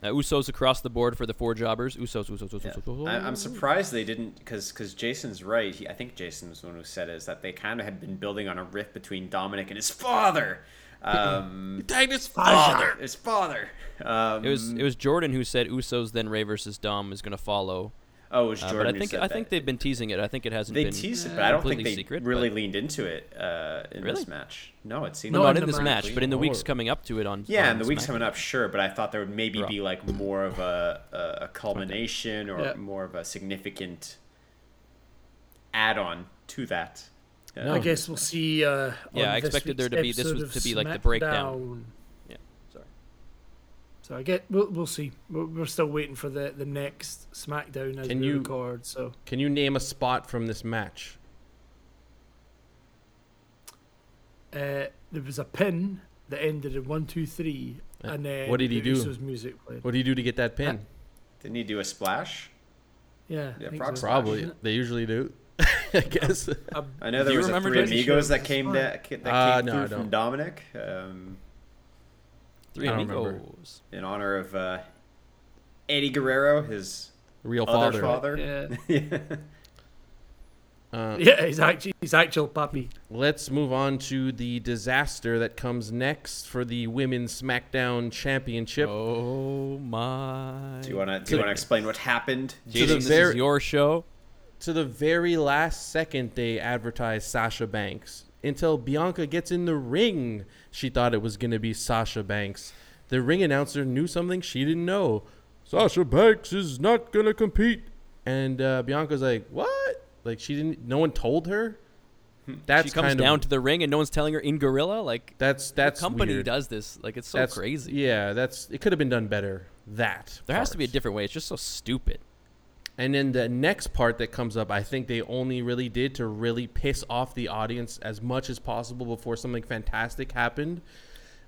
Uh, Usos across the board for the four jobbers. Usos, Usos, Usos, Yeah. Usos. Usos. I, I'm surprised they didn't, because because Jason's right. He, I think Jason was the one who said is that they kind of had been building on a rift between Dominic and his father. Um, Titus father, his father. Um, It was it was Jordan who said Usos then Ray versus Dom is going to follow. Oh, it was Uh, Jordan. but I who think said I think that. they've been teasing it. I think it hasn't They been. teased it, but I don't think they secret, really but- leaned into it uh, in Really? this match. No, it seemed No, Not not in in the this match. match, but in the weeks Or- coming up to it on. Yeah, on and the weeks coming up, sure, but I thought there would maybe Raw. be like more of a, a, a culmination or Yeah. more of a significant add-on to that. Uh, No. I guess we'll see. Uh, Yeah, on I expected there to be- this was to be like the breakdown. SmackDown. Sorry. So I get we'll, we'll see. We're, we're still waiting for the, the next SmackDown as Can we you- record. So Can you name a spot from this match? uh, there was a pin that ended in one two three, Uh, and then what did he the do? Usos music played. What do you do to get that pin? Didn't he do a splash? Yeah, Yeah, I think frog so. Probably. They usually do. I guess. A- I know Do there was a remember three Jesse? amigos that came that, that came Uh, no, through from. Dominic um, Three I amigos. in honor of uh, Eddie Guerrero, his Real other father. father. Yeah, Yeah. Uh, yeah, he's actually he's actual puppy. Let's move on to the disaster that comes next for the Women's SmackDown Championship. Oh my. Do you want to do you want to explain what happened? Jason, the this very- is your show. To the very last second, they advertised Sasha Banks. Until Bianca gets in the ring, she thought it was going to be Sasha Banks. The ring announcer knew something she didn't know. Sasha Banks is not going to compete. And uh, Bianca's like, what? Like, she didn't, no one told her? That's she comes kind down of, to the ring and no one's telling her in gorilla. Like that's, that's the company weird. does this. Like it's so that's crazy. Yeah, that's, it could have been done better. That. There has to be a different way. It's just so stupid. And then the next part that comes up, I think they only really did to really piss off the audience as much as possible before something fantastic happened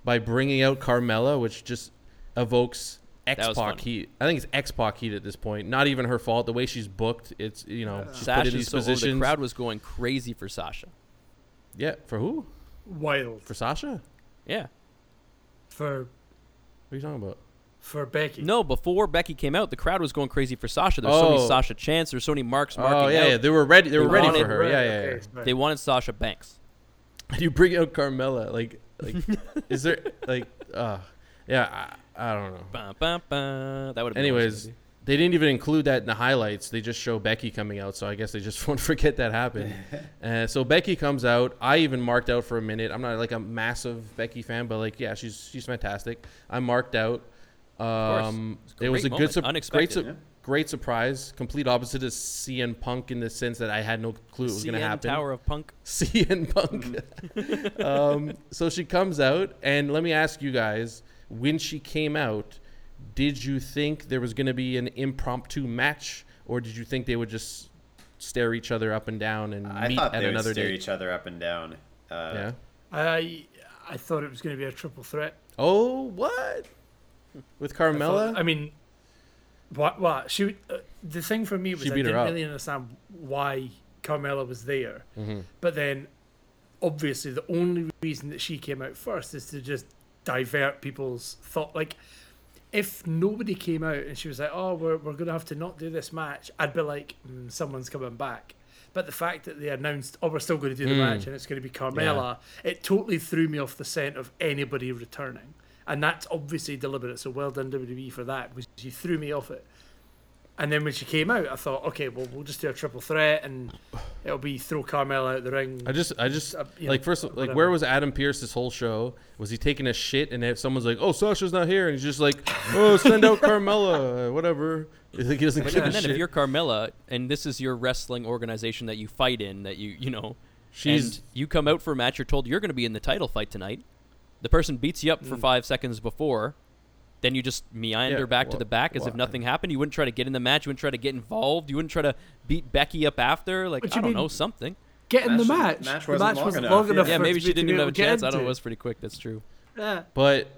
by bringing out Carmella, which just evokes X was Pac heat. I think it's X Pac heat at this point. Not even her fault. The way she's booked, it's you know she's put in Sasha's these so over. positions. The crowd was going crazy for Sasha. Yeah, for who? Wild For Sasha? Yeah. for What are you talking about? For Becky. No, before Becky came out, the crowd was going crazy for Sasha. There's so Oh. many Sasha chants. There's so many marks marking Oh yeah, out. yeah, they were ready. They were They ready wanted- for her. Right, Yeah, yeah, okay, yeah. right. They wanted Sasha Banks. you bring out Carmella, like, like, is there like, uh, yeah, I, I don't know. Ba, ba, ba. That would have Anyways, awesome, they didn't even include that in the highlights. They just show Becky coming out, so I guess they just won't forget that happened. uh, so Becky comes out. I even marked out for a minute. I'm not like a massive Becky fan, but like, yeah, she's she's fantastic. I marked out. Course. Um, It's it was great a good, moment. sup- great, su- yeah. great surprise. Complete opposite of CM Punk in the sense that I had no clue it was going to happen. Tower of Punk. CM Punk. um, so she comes out, and let me ask you guys: when she came out, did you think there was going to be an impromptu match, or did you think they would just stare each other up and down and I meet thought at they would another stare date? each other up and down. Uh, Yeah. I I thought it was going to be a triple threat. Oh, what? With I, thought- Carmella? I mean, what? What? She. Uh, the thing for me was I didn't really understand why Carmella was there, Mhm. but then obviously the only reason that she came out first is to just divert people's thought. Like, if nobody came out and she was like, "Oh, we're we're gonna have to not do this match," I'd be like, mm, "Someone's coming back." But the fact that they announced, "Oh, we're still going to do the Mm. match and it's going to be Carmella," it totally threw me off the scent of anybody returning, and that's obviously deliberate. So well done WWE for that. Was you threw me off it. And then when she came out, I thought, okay, well, we'll just do a triple threat, and it'll be throw Carmella out the ring. I just, I just Uh, you like know, first, like whatever. where was Adam Pearce this whole show? Was he taking a shit? And if someone's like, "Oh, Sasha's not here," and he's just like, "Oh, send out Carmella, uh, whatever." It's Like he doesn't But give a then, shit. if you're Carmella and this is your wrestling organization that you fight in, that you you know, She's and you come out for a match, you're told you're going to be in the title fight tonight. The person beats you up for Mm. five seconds before. Then you just meander Yeah, back to the back as if why? nothing happened. You wouldn't try to get in the match. You wouldn't try to get involved. You wouldn't try to beat Becky up after. Like I don't mean? know something. Get in the Match- match. match the wasn't match long wasn't enough, long yeah. enough. Yeah, maybe she didn't even have a to get chance. I don't know. It was pretty quick. That's true. Yeah. But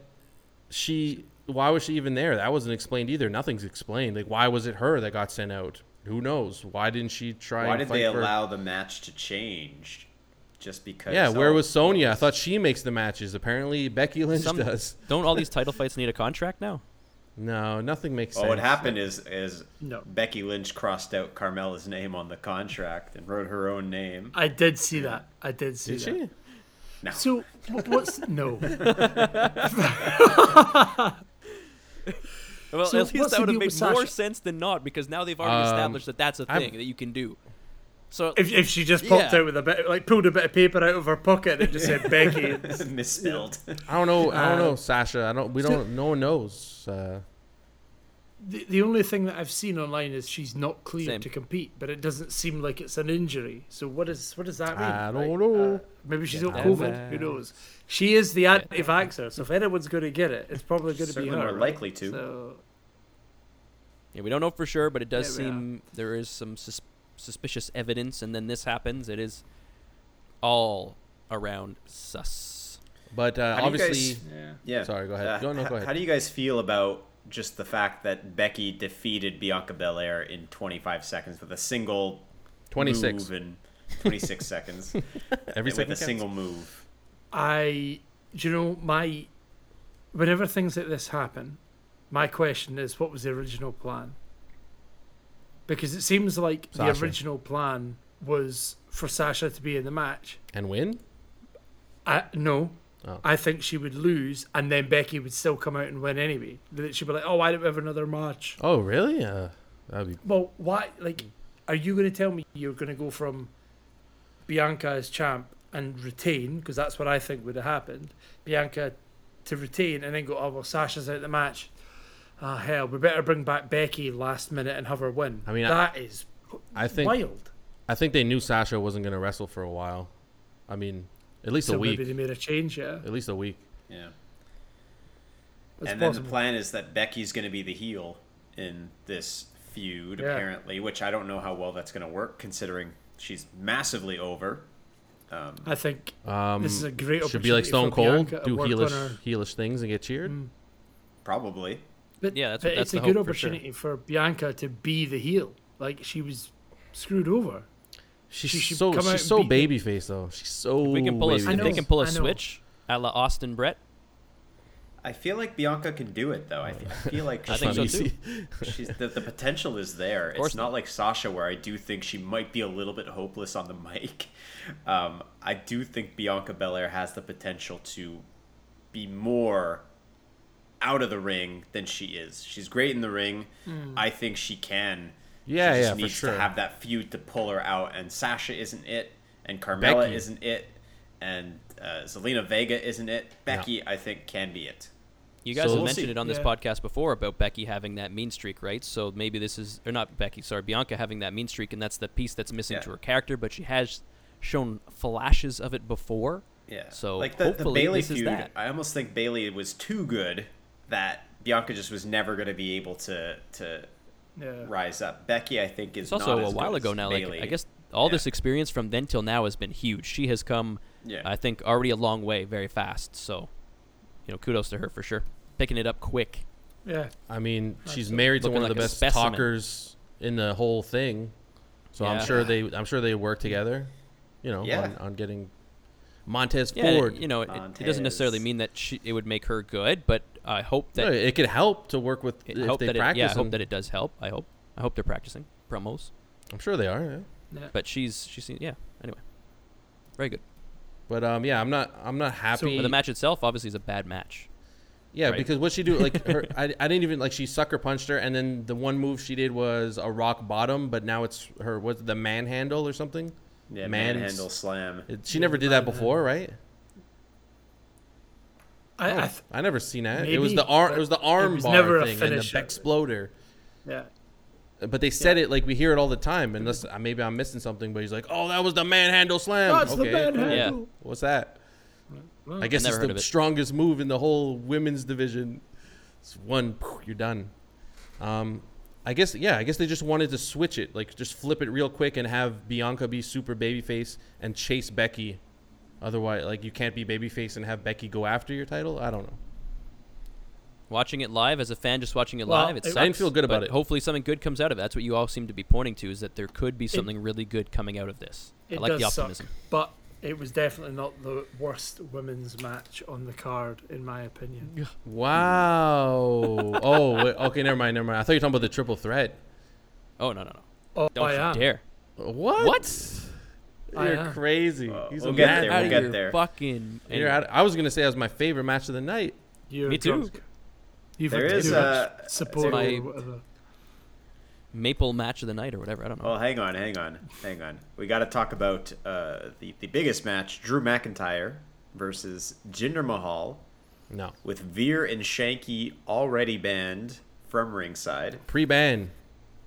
she, why was she even there? That wasn't explained either. Nothing's explained. Like, why was it her that got sent out? Who knows? Why didn't she try? Why and did fight they for- allow the match to change? Just because? Yeah, where was Sonya? I thought she makes the matches. Apparently, Becky Lynch Some- does. Don't all these title fights need a contract now? No, nothing makes Well, sense. what happened is is No. Becky Lynch crossed out Carmella's name on the contract and wrote her own name. I did see that. I did see Did that. she? No, So what's no? Well, So at least that would have made more Sasha? sense than not because now they've already Um, established that that's a I'm- thing that you can do. So If, if she just popped Yeah. out with a bit, like pulled a bit of paper out of her pocket and just said Becky. it's- misspelled. I don't know. I don't Uh, know, Sasha. I don't. We don't. no one knows. Uh, the, the only thing that I've seen online is she's not cleared Same. to compete, but it doesn't seem like it's an injury. So what is what does that mean? I don't Like, know. uh, maybe she's got Yeah. COVID. Who knows? She is the anti-vaxxer, so if anyone's going to get it, it's probably going to be Certainly her. more likely to. So Yeah, we don't know for sure, but it does Yeah, are. seem there is some sus- suspicious evidence, and then this happens. It is all around sus. But uh, How do you guys- obviously, yeah. Yeah. Sorry, go ahead. Uh, Go- no, go ahead. How do you guys feel about just the fact that Becky defeated Bianca Belair in 25 seconds with a single 26 move in 26 seconds every with second a counts. single move? I, you know, my, whenever things like this happen, my question is, what was the original plan? Because it seems like the original plan was for Sasha to be in the match. and win. I, no, Oh. I think she would lose, and then Becky would still come out and win anyway. That She'd be like, "Oh, why don't we have another match?" Oh, really? Uh, that'd be Well, why? Like, are you going to tell me you're going to go from Bianca as champ and retain? Because that's what I think would have happened. Bianca to retain and then go, oh, well, Sasha's out the match. Ah, hell, we better bring back Becky last minute and have her win. I mean, I- that is I think wild. I think they knew Sasha wasn't going to wrestle for a while. I mean, at least So a week. maybe they made a change, yeah. At least a week. Yeah. It's and then the plan is that Becky's going to be the heel in this feud, Yeah. apparently, which I don't know how well that's going to work considering she's massively over. Um, I think Um, this is a great should be like Stone Cold, Bianca do heelish, heelish things and get cheered. Mm. probably. But, Yeah, that's but that's it's a good hope for sure. opportunity for Bianca to be the heel. Like she was screwed over. She's She so come she's and so beat baby face though. She's so. If we can pull a, if know, they can pull a I know. switch, a la Austin Brett. I feel like Bianca can do it, though. I, fe- I feel like I think so she's- too. she's the, the potential is there. course It's not like Sasha, where I do think she might be a little bit hopeless on the mic. Um, I do think Bianca Belair has the potential to be more out of the ring than she is. She's great in the ring. I think she can. Yeah, she just yeah, for needs sure. to have that feud to pull her out. And Sasha isn't it, and Carmella Becky. isn't it, and uh, Zelina Vega isn't it. Becky, I think, can be it. You guys So have we'll mentioned see. it on this Yeah. podcast before about Becky having that mean streak, right? So maybe this is, or not Becky, sorry, Bianca having that mean streak, and that's the piece that's missing Yeah. to her character. But she has shown flashes of it before. Yeah. So like the, the hopefully Bayley feud, that. I almost think Bayley was too good that Bianca just was never going to be able to to Yeah. rise up. Becky, I think, is It's also not a as while good ago now. Bayley. Like I guess all Yeah. this experience from then till now has been huge. She has come, Yeah. I think, already a long way very fast. So, you know, kudos to her for sure, picking it up quick. Yeah. I mean, she's Awesome. married to Looking one of like the best specimen. talkers in the whole thing. So I'm sure they I'm sure they work together, you know, Yeah. on, on getting Montez Yeah, Ford. you know, it, it doesn't necessarily mean that she, it would make her good, but I hope that No, it could help to work with it, if hope they that it, yeah, I hope that it does help. I hope. I hope they're practicing promos. I'm sure they are. Yeah. yeah. But she's she's yeah. Anyway, very good. But um, yeah, I'm not I'm not happy. But the match itself obviously is a bad match. Yeah, right? because what she do like her, I, I didn't even like she sucker punched her, and then the one move she did was a rock bottom, but now it's her what's it, the manhandle or something. Yeah, man's- manhandle slam. It, she never did that before, right? I, Oh, I th- I never seen that. it was the arm. It was the arm was bar never a thing and the exploder. yeah. But they said it like we hear it all the time. Unless uh, maybe I'm missing something, but he's like, "Oh, that was the manhandle slam." That's the okay, manhandle. cool. What's that? Well, I guess never it's the it. strongest move in the whole women's division. It's one, you're done. Um, I guess yeah. I guess they just wanted to switch it, like just flip it real quick and have Bianca be super babyface and chase Becky. Otherwise, like you can't be babyface and have Becky go after your title. I don't know. Watching it live as a fan, just watching it Well, live, it I didn't feel good about it. Hopefully, something good comes out of it. That's what you all seem to be pointing to: is that there could be something really good coming out of this. I It like the does suck. optimism. But it was definitely not the worst women's match on the card, in my opinion. Wow. oh, wait, okay. Never mind. Never mind. I thought you were talking about the triple threat. Oh no no no! Oh, Don't I you am. dare! What? What? I You're am. crazy. Well, He's we'll a get mad- there, Out we'll of get your there. Fucking. You're out- I was gonna say that was my favorite match of the night. You're Me too. drunk. You've There had a- much support my- or whatever. Maple match of the night or whatever. I don't know. Well, hang on, hang on, hang on. We got to talk about uh, the the biggest match: Drew McIntyre versus Jinder Mahal, No. with Veer and Shanky already banned from ringside, Pre-ban.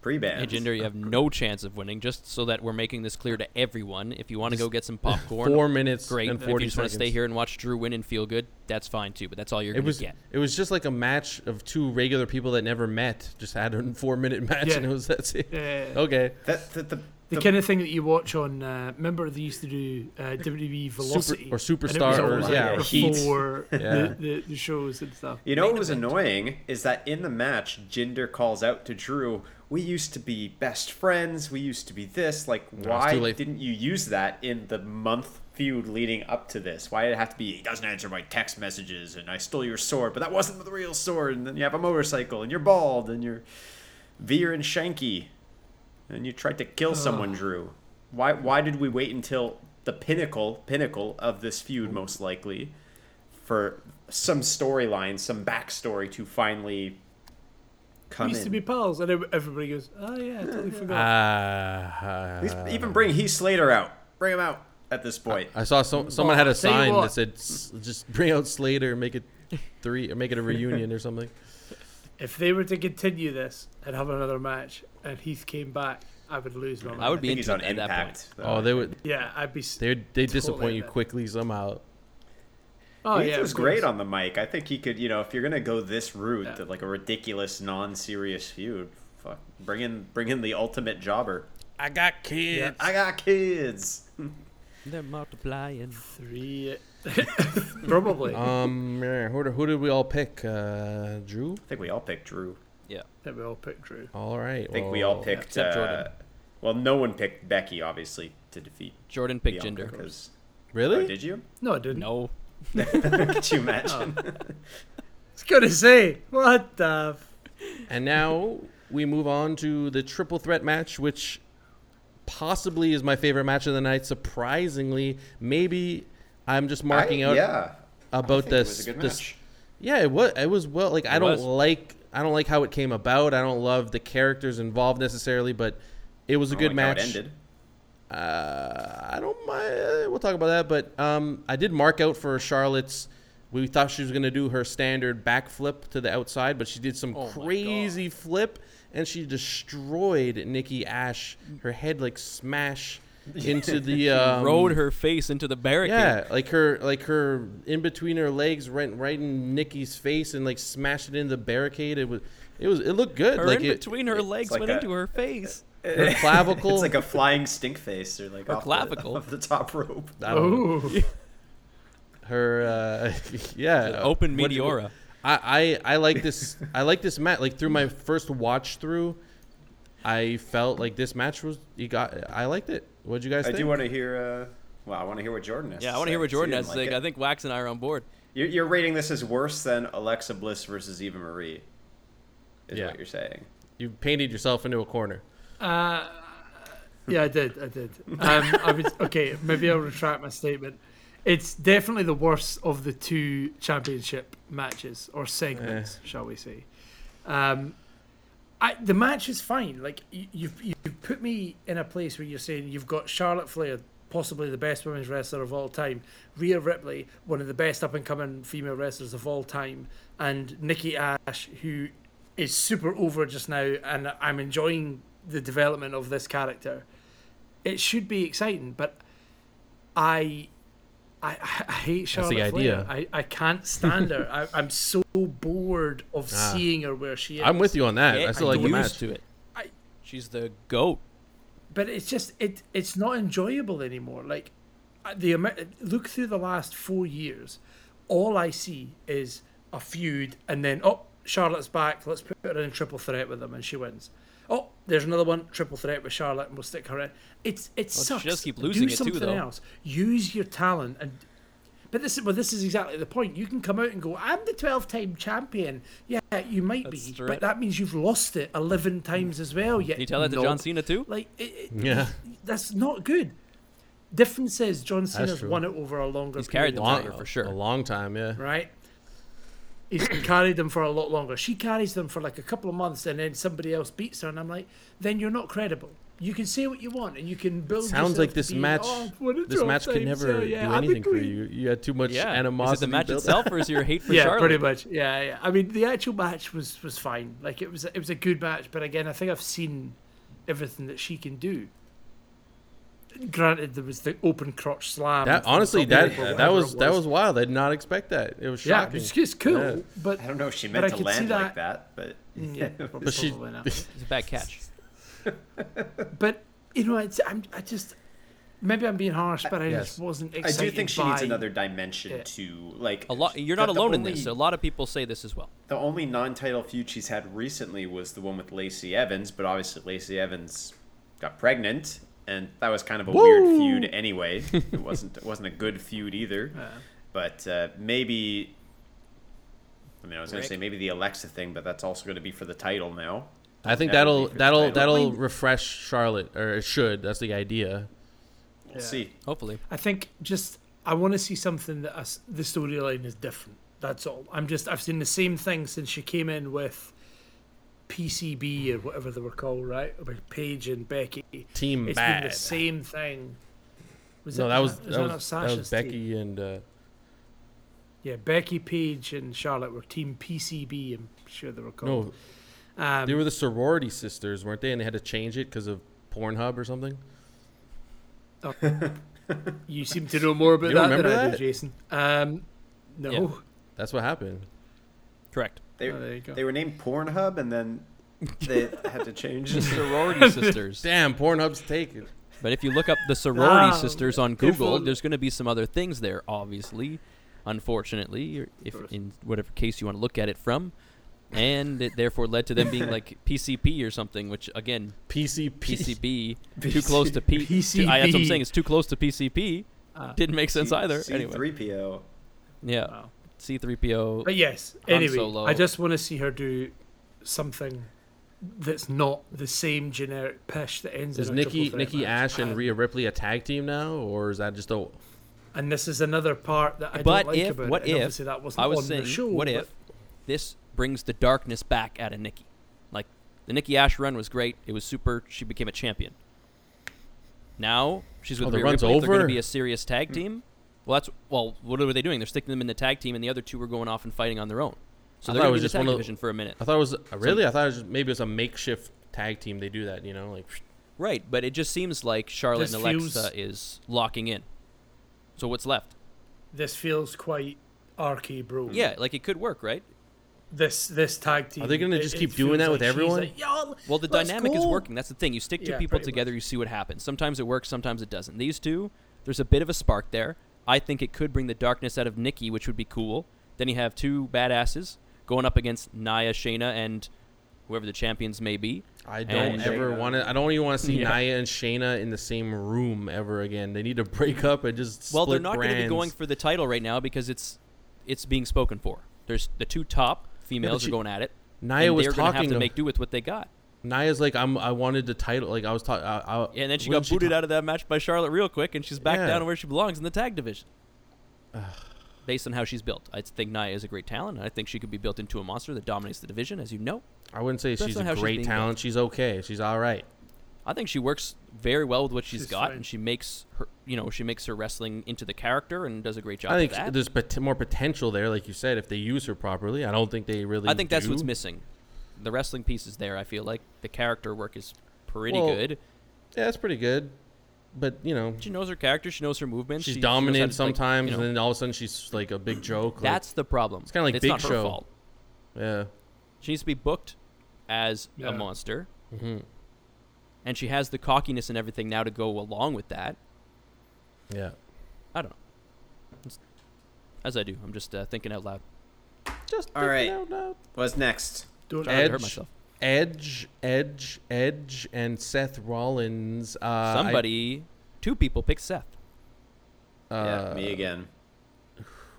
Pre-band. Hey, Jinder, you have no chance of winning. Just so that we're making this clear to everyone, if you want to go get some popcorn, Four minutes great. and But if you just want to stay here and watch Drew win and feel good, that's fine too. But that's all you're It gonna was get. it was just like a match of two regular people that never met. Just had a four minute match, Yeah. and it was that's it. Yeah. Okay. That, that the, The, the- kind of thing that you watch on, uh, remember they used to do uh, WWE Velocity or and Superstar or, always, yeah, before Yeah. the, the, the shows and stuff. You know what was event. annoying is that in the match, Jinder calls out to Drew, "We used to be best friends. We used to be this. Like, it's why didn't you use that in the month feud leading up to this? Why did it have to be? He doesn't answer my text messages, and I stole your sword, but that wasn't the real sword. And then you have a motorcycle, and you're bald, and you're Veer and Shanky, and you tried to kill someone, Drew. Why? Why did we wait until the pinnacle, pinnacle of this feud, most likely, for some storyline, some backstory to finally come We used in? to be pals, and everybody goes, "Oh yeah, I totally forgot." Uh, At least even bring Heath Slater out. Bring him out at this point. I saw some someone Well, had a I'll tell you sign that said just bring out Slater, make it three or make it a reunion or something. if they were to continue this and have another match, and Heath came back, I would lose my mind. I would I be think he's into on it at that point. Impact. though. Oh, they would Yeah, I'd be. s- they they Totally disappoint you quickly somehow. Oh Heath yeah, was great on the mic. I think he could, you know, if you're gonna go this route, Yeah. like a ridiculous, non-serious feud, fuck, bring in, bring in the ultimate jobber. I got kids. I got kids. They're multiplying. Three, probably. Um, yeah, who, who did we all pick? Uh, Drew. I think we all picked Drew. Yeah. that we all picked Drew. All right. I think we all picked. except uh, Jordan. Well, no one picked Becky, obviously, to defeat Jordan picked Bianca. Jinder. 'cause- Really? Oh, did you? No, I didn't. No. Could you oh. imagine? I was gonna say what the. F- And now we move on to the triple threat match, which possibly is my favorite match of the night. Surprisingly, maybe I'm just marking I- out Yeah. I about think this. It was a good this match. Yeah, it was. It was well. Like I don't was. like. I don't like how it came about. I don't love the characters involved necessarily, but it was a good don't like how match. It ended. Uh, I don't mind. uh, We'll talk about that, but um, I did mark out for Charlotte's. We thought she was gonna do her standard backflip to the outside, but she did some Oh crazy flip, and she destroyed Nikki Ash. Her head like smash into the um, Rode her face into the barricade. Yeah, like her, like her in between her legs, right, right in Nikki's face, and like smashed it into the barricade. It was, it was, it looked good. Her like in it, between her legs like went a- into her face. Her clavicle. It's like a flying stink face, or like Her off the- clavicle. off the top rope. I don't know. Oh, her, uh, yeah, Open what you- Meteora. I, I, I like this. I like this match. Like through my first watch through, I felt like this match was. You got. I liked it. What'd you guys I think? do want to hear. Uh, well, I want to hear what Jordan has. Yeah, I want want to hear what Jordan has to like. I think Wax and I are on board. You're, you're rating this as worse than Alexa Bliss versus Eva Marie. Is Yeah. what you're saying. you painted yourself into a corner. Uh, yeah, I did. I did. Um, I was okay. Maybe I'll retract my statement. It's definitely the worst of the two championship matches or segments, shall we say? Um, I, the match is fine. Like you, you've you've put me in a place where you're saying you've got Charlotte Flair, possibly the best women's wrestler of all time, Rhea Ripley, one of the best up and coming female wrestlers of all time, and Nikki Ash, who is super over just now, and I'm enjoying the development of this character. It should be exciting, but I. I, I hate That's Charlotte the idea. I, I can't stand her. I, I'm so bored of Ah. seeing her where she is. I'm with you on that. I Get still like the match. to it. I- She's the goat. but it's just it it's not enjoyable anymore like the look through the last four years all i see is a feud and then oh charlotte's back let's put her in triple threat with them and she wins oh there's another one triple threat with charlotte and we'll stick her in it's it Well, she sucks does keep losing do it too, something though. else use your talent and but this is well, this is exactly the point. You can come out and go, "I'm the 12-time champion." Yeah, you might That's be, true. but that means you've lost it 11 times as well. Yet Can you tell that to no. John Cena too? Like, it, it- Yeah. that's not good. Difference is John Cena's true. won it over a longer He's carried period the of Long, longer time, for sure. A long time, yeah. right? He's carried them for a lot longer. She carries them for like a couple of months, and then somebody else beats her, and I'm like, then you're not credible. you can say what you want and you can build. Sounds like this be, match. "Oh, I've won it this match could times, never yeah, do anything for you. You had too much Yeah. Is animosity. it the match itself or is your hate for yeah, Charlotte? pretty much. Yeah, yeah. I mean, the actual match was was fine. Like it was it was a good match, but again, I think I've seen everything that she can do. Granted, there was the open crotch slam. That honestly, that rope that whatever was that was wild. I did not expect that. It was shocking. yeah, shocking. it's, it's cool, Yeah. but I don't know if she But meant to could see land like that- that, but yeah, But she- not. It's a bad catch. But you know, it's, I'm I just maybe I'm being harsh, but I Yes. just wasn't I do think she needs another dimension Yeah. to like A lot. You're not the- the alone in this. A lot of people say this as well. The only non-title feud she's had recently was the one with Lacey Evans, but obviously Lacey Evans got pregnant, and that was kind of a weird feud anyway. it wasn't it wasn't a good feud either. Yeah. But uh, maybe, I mean, I was going to say maybe the Alexa thing, but that's also going to be for the title now. I think That would that'll be for the that'll that'll refresh Charlotte, or it should. That's the idea. We'll Yeah. see. Hopefully. I think just I want to see something that us, the storyline is different. That's all. I'm just I've seen the same thing since she came in with PCB or whatever they were called, right? With Paige and Becky. Team It's bad. been the same thing. Was no, it- that was was that that was, that Sasha's was team? Becky and uh, Yeah, Becky, Paige, and Charlotte were Team PCB. I'm sure they were called. no, um, they were the sorority sisters, weren't they? And they had to change it because of Pornhub or something. you seem to know more about You that remember than I do. Jason. Um, no. Yeah. That's what happened. Correct. They, Oh, there you go. they were named Pornhub, and then they had to change. The sorority sisters. Damn, Pornhub's taken. But if you look up the sorority sisters on Google, there's going to be some other things there, obviously. Unfortunately, if in whatever case you want to look at it from. And it therefore led to them being like PCP or something, which again, PCP. PCB, too close to P. PCB. I, that's what I'm saying. It's too close to PCP. Ah. Didn't make sense either. C- Anyway, C3PO. yeah, Wow. C3PO. But yes, Han anyway, Solo. I just want to see her do something that's not the same generic pish that ends Is in a Nikki triple threat Nikki match. Ash and Um, Rhea Ripley a tag team now, or is that just a? And this is another part that I But don't like if- about what it. and if- obviously that wasn't I was on saying, the show. what but if this brings the darkness back out of Nikki? Like the Nikki Ash run was great. It was super. She became a champion. Now she's with Oh, the Rhea run's Ripley. They're going to be a serious tag team. Well, that's well. What are they doing? They're sticking them in the tag team, and the other two were going off and fighting on their own. So I they're thought it was just one of- division for a minute. I thought it was uh, really. I thought it was just, maybe it was a makeshift tag team. They do that, you know, like Right, but it just seems like Charlotte and Alexa feels- is locking in. So what's left? this feels quite arcade bro. Yeah, like it could work, right? This this tag team. Are they gonna just it keep doing that with like she's everyone? like, Well, the let's dynamic is working. That's the thing. You stick two Yeah, people together, much. you see what happens. Sometimes it works, sometimes it doesn't. These two, there's a bit of a spark there. I think it could bring the darkness out of Nikki, which would be cool. Then you have two badasses going up against Nia, Shayna, and whoever the champions may be. I don't And- ever want to. I don't even want to see Yeah. Nia and Shayna in the same room ever again. They need to break up and just Well, they're not going to be going for the title right now because it's it's being spoken for. There's the two top females she- are going at it. Nia and was they're gonna have talking. to make do with what they got. Nia's like, I'm. I wanted the title. Like I was talking. Yeah, And then she got booted ta- out of that match by Charlotte real quick, and she's back Yeah. down to where she belongs in the tag division. Based on how she's built, I think Nia is a great talent. and I think she could be built into a monster that dominates the division, as you know. I wouldn't say she's a great being talent. She's okay. She's all right. I think she works very well with what she's She's got, fine. and she makes her, you know, she makes her wrestling into the character and does a great job. I think of that. there's pot- more potential there, like you said, if they use her properly. I don't think they really. I think that's what's missing. The wrestling piece is there. I feel like the character work is pretty Well, good. Yeah, it's pretty good. But you know, She knows her character. She knows her movements. she's she, she knows dominant to, like, sometimes, you know, and then all of a sudden she's like a big joke. like- that's the problem. It's kinda like it's Big not her Show. fault. yeah. She needs to be booked as Yeah. a monster, hmm and she has the cockiness and everything now to go along with that. Yeah. I don't know. It's- as I do, I'm just uh, thinking out loud. Just All right. thinking out loud. What's next? Don't Trying to hurt Edge. myself. Edge, Edge, Edge, and Seth Rollins. Uh, I- Somebody, two people picked Seth. yeah, uh, me again.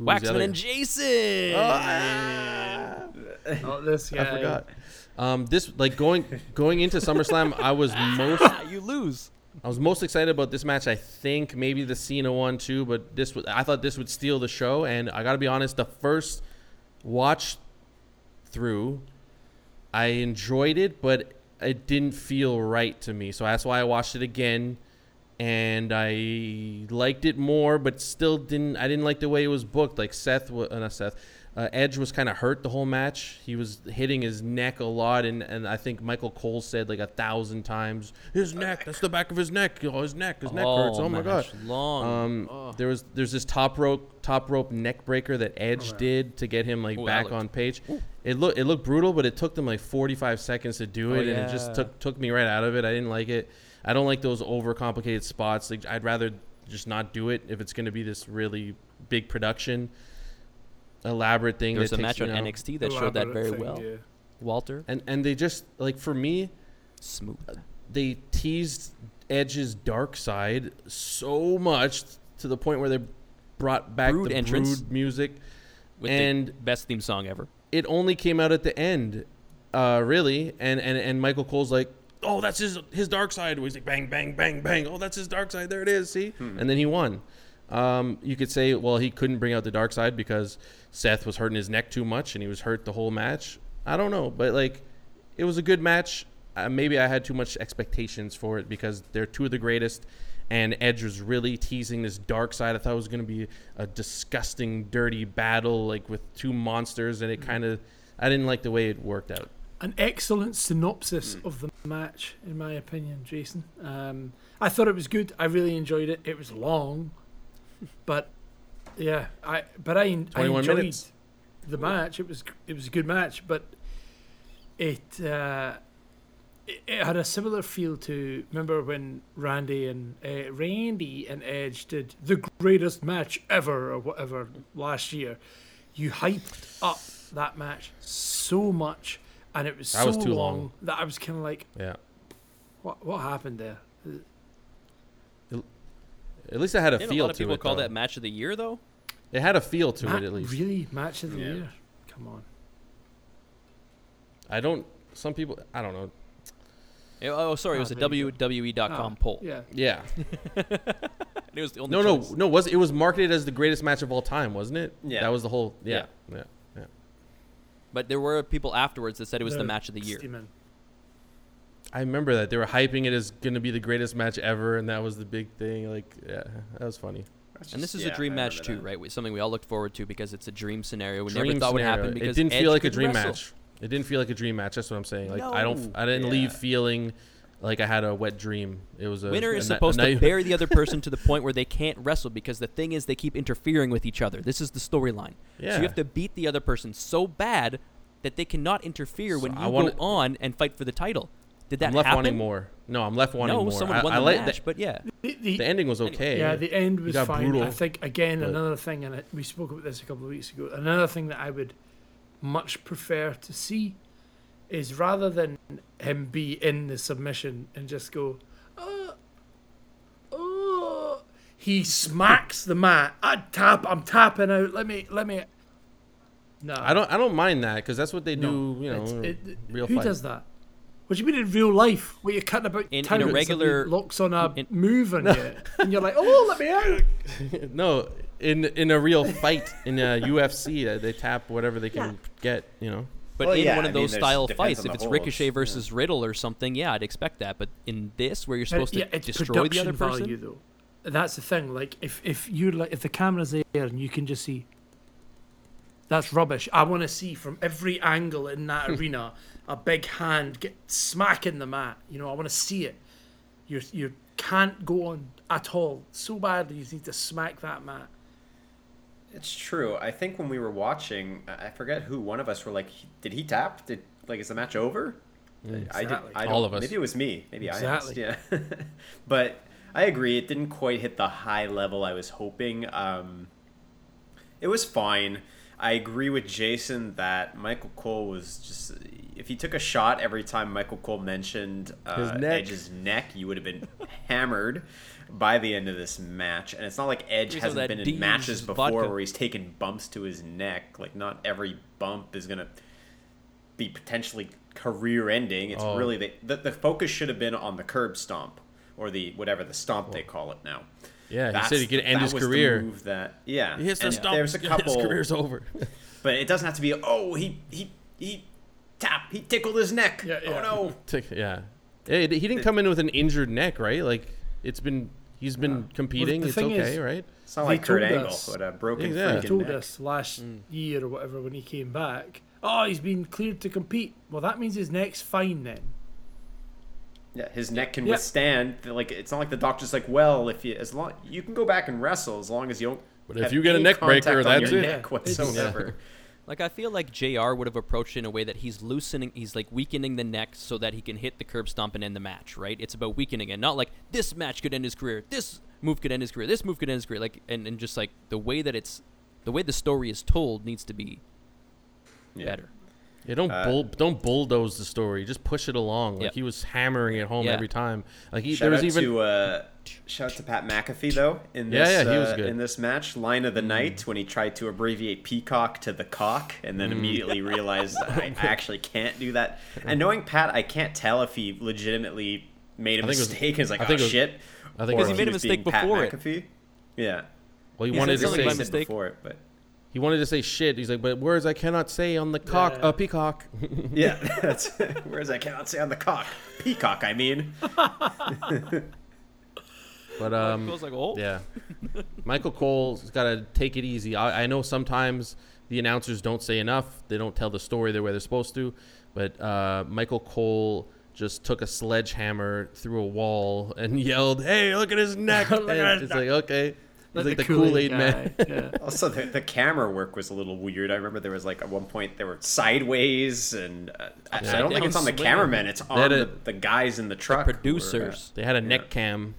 Waxman and Jason. Ah! Oh, this guy. I forgot. Um, this like going going into SummerSlam, I was most you lose. I was most excited about this match. I think maybe the Cena one too, but this was I thought this would steal the show. And I got to be honest, the first watch through, I enjoyed it, but it didn't feel right to me. So that's why I watched it again, and I liked it more, but still didn't. I didn't like the way it was booked. Like Seth, uh, not Seth, uh, Edge was kind of hurt the whole match. He was hitting his neck a lot, and, and I think Michael Cole said like a thousand times, "His neck, that's the back of his neck. Oh, his neck, his neck hurts. Oh my gosh, long. Um, Oh. there was there's this top rope top rope neck breaker that Edge Oh, did to get him like Ooh, back looked- on page. It looked it looked brutal, but it took them like 45 seconds to do Oh, it, and it just took took me right out of it. I didn't like it. I don't like those overcomplicated spots. Like I'd rather just not do it if it's going to be this really big production, elaborate thing. There's a takes, match on you know, NXT that showed that very thing, well. yeah. Walter, And and they just like for me, smooth. they teased Edge's dark side so much to the point where they brought back Brood the entrance. brood music, With and the best theme song ever. it only came out at the end, uh, really. And, and and Michael Cole's like, "Oh, that's his his dark side." He's like, "Bang, bang, bang, bang." Oh, that's his dark side. There it is. See, and then he won. Um, you could say, well, he couldn't bring out the dark side because Seth was hurting his neck too much, and he was hurt the whole match. I don't know, but like, it was a good match. Uh, maybe I had too much expectations for it because they're two of the greatest, and Edge was really teasing this dark side. I thought it was going to be a disgusting, dirty battle, like with two monsters, and it kind of, I didn't like the way it worked out. An excellent synopsis of the match, in my opinion, Jason. Um, I thought it was good. I really enjoyed it. It was long, but yeah, I but I, I enjoyed minutes. the match. It was it was a good match, but it uh, it, it had a similar feel to remember when Randy and uh, Randy and Edge did the greatest match ever or whatever last year. You hyped up that match so much, and it was That so was long, long. that I was kind of like, Yeah. "What what happened there?" At least it had a Didn't feel a lot of to people it. call though. that match of the year though. It had a feel to Ma- it at least. Really, match of the Yeah. year? Come on. I don't. Some people. I don't know. Eh, Oh, sorry, it Ah, was a there you go. WWE.com Ah, poll. Yeah. Yeah. It was the only No, no, choice. no. Was it was marketed as the greatest match of all time, wasn't it? Yeah. That was the whole. Yeah. Yeah. Yeah. But there were people afterwards that said it was the No, match of the year. steaming. I remember that they were hyping it as going to be the greatest match ever, and that was the big thing. Like, yeah, that was funny. That's And this is yeah, a dream I match too, that. right? We- Something we all looked forward to because it's a dream scenario. We Dream never thought would scenario. happen because it didn't Edge feel like a dream wrestle. match. It didn't feel like a dream match. That's what I'm saying. Like I don't. I didn't leave feeling like I had a wet dream. It was a Winner a is ni- a supposed to bury the other person to the point where they can't wrestle because the thing is they keep interfering with each other. This is the storyline. Yeah. So you have to beat the other person so bad that they cannot interfere when you I wanna- go on and fight for the title. Did that I'm left happen? wanting more. No, I'm left wanting no, more. someone I, won I the like match, the, but yeah. The, the, the ending was okay. Yeah, the end was got fine. I think again but- another thing, and we spoke about this a couple of weeks ago. Another thing that I would much prefer to see is rather than him be in the submission and just go, uh, uh, he smacks the mat. I tap. I'm tapping out. Let me. Let me. No, I don't. I don't mind that because that's what they no, do. You know, it's- it- real who fight. does that? What do you mean in real life? Where you're cutting about In- in a town and regular- locks on a in- move on you, and you're like, "Oh, let me out!" no, in in a real fight in a UFC, uh, they tap whatever they can get. You know. But Well, in yeah, one of mean, those there's- style fights, if it's holds, Ricochet yeah. versus Riddle or something, yeah, I'd expect that. But in this, where you're But, supposed to it's destroy the other person, value though. That's the thing. Like if if you like if the camera's there and you can just see. That's rubbish. I want to see from every angle in that arena a big hand get smacking the mat. You know, I want to see it. You you can't go on at all so badly. You need to smack that mat. It's true. I think when we were watching, I I forget who one of us were like, "Did he tap? Did like is the match over?" I did. Exactly. I All of us. Maybe it was me. Maybe Exactly. I asked. Yeah. but I agree. It didn't quite hit the high level I was hoping. Um, it was fine. I agree with Jason that Michael Cole was just. If you took a shot every time Michael Cole mentioned uh, His neck. Edge's neck, you would have been hammered by the end of this match. And it's not like Edge hasn't been in matches before vodka. where he's taken bumps to his neck. Like, not every bump is going to be potentially career ending. It's Oh. really the, the the focus should have been on the curb stomp or the whatever the stomp they call it now. Yeah, he said he could end his career. move that yeah. He hits the and stomp. There's a couple, His career's over. but it doesn't have to be. Oh, he he he tap. He tickled his neck. Yeah, yeah. Oh no. Tick- yeah. He didn't come in with an injured neck, right? Like it's been he's been competing. the it's okay, is- right? It's not like Kurt told Angle us- with a broken Yeah. They freaking told neck. us last Mm. year or whatever when he came back. Oh, he's been cleared to compete. Well, that means his neck's fine then. Yeah, his neck can Yeah. withstand. Like it's not like the doctor's like, well, if you as long you can go back and wrestle as long as you don't. But if you get a neck breaker, contact on that's your it. neck whatsoever. Like I feel like Jr. would have approached it in a way that he's loosening, he's like weakening the neck so that he can hit the curb stomp and end the match. Right? It's about weakening it, not like this match could end his career, this move could end his career, this move could end his career. Like and, and just like the way that it's, the way the story is told needs to be Yeah. better. Yeah, don't Uh, bull, don't bulldoze the story. Just push it along. Like Yep. he was hammering it home Yeah. every time. Like he, Shout there was out even to uh, shout out to Pat McAfee though in this yeah, he was uh, in this match. Line of the night when he tried to abbreviate peacock to the cock and Mm. then immediately realized I, I actually can't do that. And knowing Pat, I can't tell if he legitimately made a I think it was- mistake and is like, I oh think it was- shit. I think or it he made a was mistake being Pat before it. McAfee. Yeah. well, he He wanted to say by He said mistake. before it, but he wanted to say shit. He's like, but words I cannot say on the cock, Yeah. uh, peacock. yeah, that's whereas I cannot say on the cock. Peacock, I mean. But um, I like, oh, Yeah. Michael Cole's got to take it easy. I, I know sometimes the announcers don't say enough. They don't tell the story the way they're supposed to. But uh, Michael Cole just took a sledgehammer through a wall and yelled, "Hey, look at his neck!" At his it's like, okay, he's Like like the Kool Aid man. guy, yeah. Also, the, the camera work was a little weird. I remember there was like at one point they were sideways, and uh, actually, I don't think it's on the swinging. cameramen. It's on had the, the guys in the the truck. who were, uh, producers. They had a neck cam.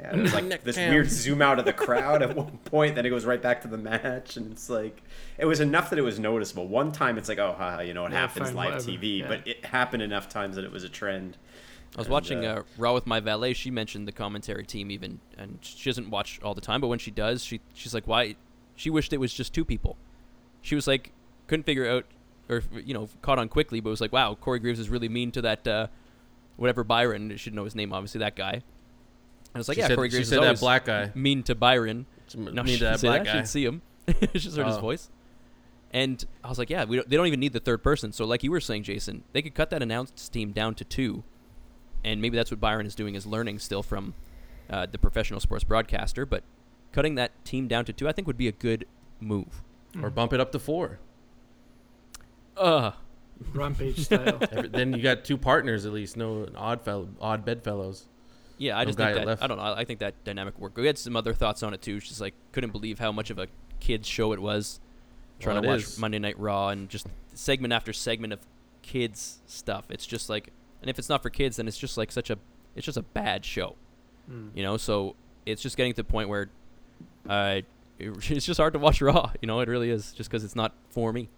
Yeah, it was like this cam. weird zoom out of the crowd at one point. Then it goes right back to the match, and it's like it was enough that it was noticeable. One time, it's like, oh, haha, you know, it Yeah, happens fine, live whatever, TV, yeah. but it happened enough times that it was a trend. I was And, watching uh, uh, Raw with my valet. She mentioned the commentary team even, and she doesn't watch all the time. But when she does, she she's like, why? She wished it was just two people. She was like, couldn't figure out, or you know, caught on quickly. But was like, wow, Corey Graves is really mean to that, uh, whatever Byron. Should know his name, obviously that guy. And I was like, she yeah, said, Corey she Graves said that black guy. mean to Byron. No, No, mean she to that didn't black that. She guy. didn't see him. she just heard his Oh. voice. And I was like, yeah, we don't, they don't even need the third person. So, like you were saying, Jason, they could cut that announced team down to two, and maybe that's what Byron is doing is learning still from uh, the professional sports broadcaster. But cutting that team down to two, I think, would be a good move. Or bump it up to four. Uh Rampage style. Every, then you got two partners at least. No odd fellow, odd bedfellows. Yeah, I just guy think that left. I don't know. I think that dynamic worked. We had some other thoughts on it too. She's like, couldn't believe how much of a kids show it was. Trying Well, to watch is. Monday Night Raw and just segment after segment of kids stuff. It's just like, and if it's not for kids, then it's just like such a, it's just a bad show, Mm. you know. So it's just getting to the point where, uh, it, it's just hard to watch Raw. You know, it really is, just because it's not for me.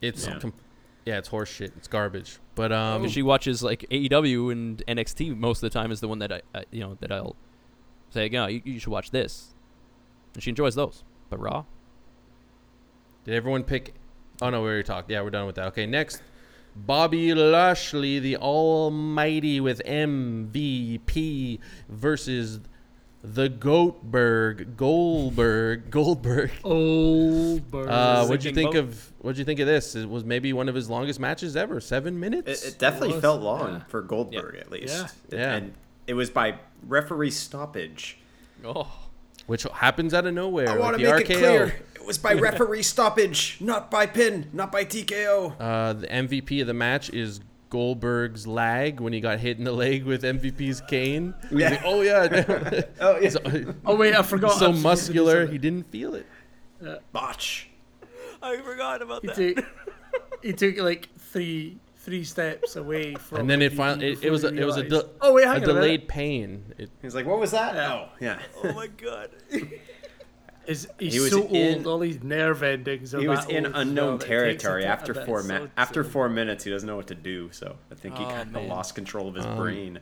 It's Yeah. com- yeah, it's horse shit. It's garbage. But um, Because she watches like AEW and NXT most of the time is the one that I, uh, you know, that I'll say, yeah, you, you should watch this, and she enjoys those. But Raw, Did everyone pick? Oh no, we already talked. Yeah, we're done with that. Okay, next, Bobby Lashley, the Almighty, with MVP versus the Goatberg, Goldberg, Goldberg. Old bird. Uh, what'd you think boat. of? What'd you think of this? It was maybe one of his longest matches ever. Seven minutes. It, it definitely was, felt long yeah. for Goldberg, at least. Yeah. Yeah. And it was by referee stoppage. oh, which happens out of nowhere. I like want to make RKO. it clear. It was by referee stoppage, not by pin, not by TKO. Uh, the MVP of the match is Goldberg's lag when he got hit in the leg with MVP's cane. Yeah. like, oh yeah. Oh, yeah. so, oh wait, I forgot. so I'm supposed to do muscular, he didn't feel it. Uh, Botch. I forgot about He took, he took like three three steps away from. And then it finally, it, it was a, it was a, de- oh wait, a hang a delayed pain. It, He's like, what was that? Yeah. Oh, yeah. Oh my god. Is he's He was so in- old? All these nerve endings. Are He was that in old unknown well, that it takes territory after a bit. four So after four minutes. He doesn't know what to do, so I think he Oh, kind of lost control of his Um, brain.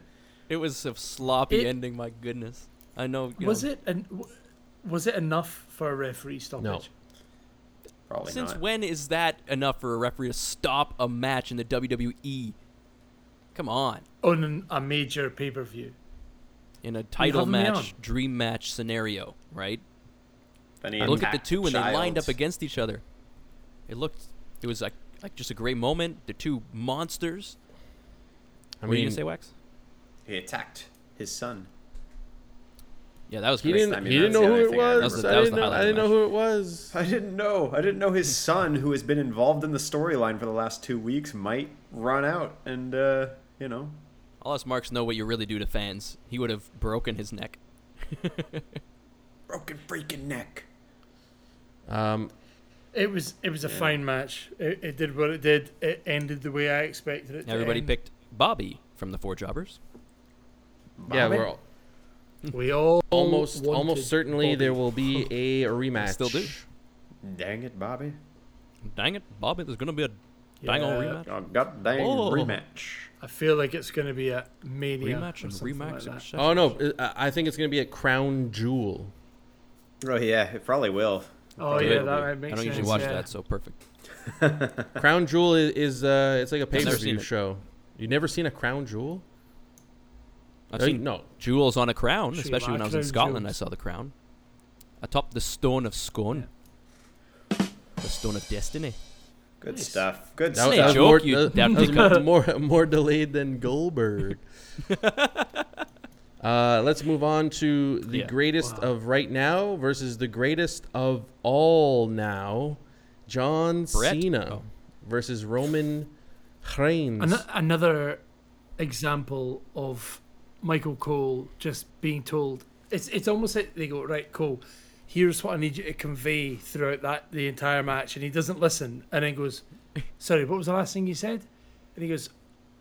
It was a sloppy It- ending. My goodness. I know. you Was know, it and was it enough for a referee stoppage? No. Probably not. Since not. when is that enough for a referee to stop a match in the WWE? Come on. On a major pay per view. In a title match, dream match scenario, right? Then Look at the two when they lined up against each other. It looked. It was like like just a great moment. The two monsters. I what were you gonna say, Wax? He attacked his son. Yeah, that was he great. didn't. I mean, he didn't know who it thing I was. Was the- I didn't know. I didn't know who it was. I didn't know. I didn't know his son, who has been involved in the storyline for the last two weeks, might run out and, uh, you know. I'll let Marks know what you really do to fans. He would have broken his neck. Broken freaking neck. Um, It was it was a fine match. It, it did what it did. It ended the way I expected it. to Everybody end. picked Bobby from the Four Jobbers. yeah, we're all, We all almost almost certainly Bobby. there will be a rematch. Still do. Dang it, Bobby. Dang it, Bobby! There's gonna be a dang old rematch. Oh, god dang Oh. rematch. I feel like it's going to be a mania Rematch and rematch. like Oh no, I I think it's gonna be a crown jewel. Oh, yeah, it probably will. Oh yeah, that might make I don't sense. usually watch yeah. that, so perfect. Crown jewel is, is uh, it's like a pay per view show. You never seen a crown jewel? I've seen no. jewels on a crown, She especially when I was in crown Scotland. I saw the crown atop the stone of scone, the stone of destiny. Good Nice. stuff. Good That, stuff. Snake that was more, you that, damn that was more, more more delayed than Goldberg. uh, let's move on to the Yeah. greatest Wow. of right now versus the greatest of all now, John Brett? Cena Oh. versus Roman Reigns. An- another example of Michael Cole just being told it's it's almost like they go right Cole here's what I need you to convey throughout that the entire match and he doesn't listen and then goes sorry what was the last thing you said and he goes well,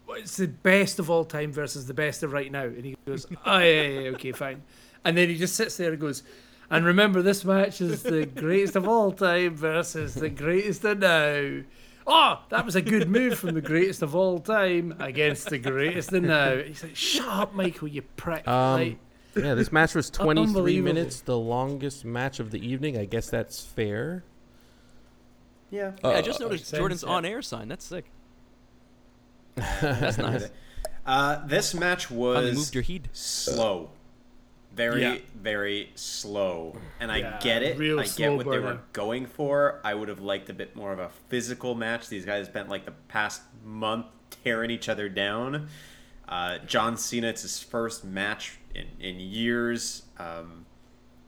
it's the best of all time versus the best of right now and he goes oh yeah, yeah, yeah okay fine and then he just sits there and goes and remember this match is the greatest of all time versus the greatest of now oh, that was a good move from the greatest of all time against the greatest of now. He's like, shut up, Michael, you prick. Um, Like, yeah, this match was 23 minutes, the longest match of the evening. I guess that's fair. yeah. yeah, I Uh, just noticed makes sense, Jordan's yeah. on air sign. That's sick. That's nice. Uh, this match Finally was moved your heat. slow. Very, Yeah. very slow. And I Yeah, get it. real I get slow what they were burner. going for. I would have liked a bit more of a physical match. These guys spent like the past month tearing each other down. Uh, John Cena, it's his first match in, in years. Um,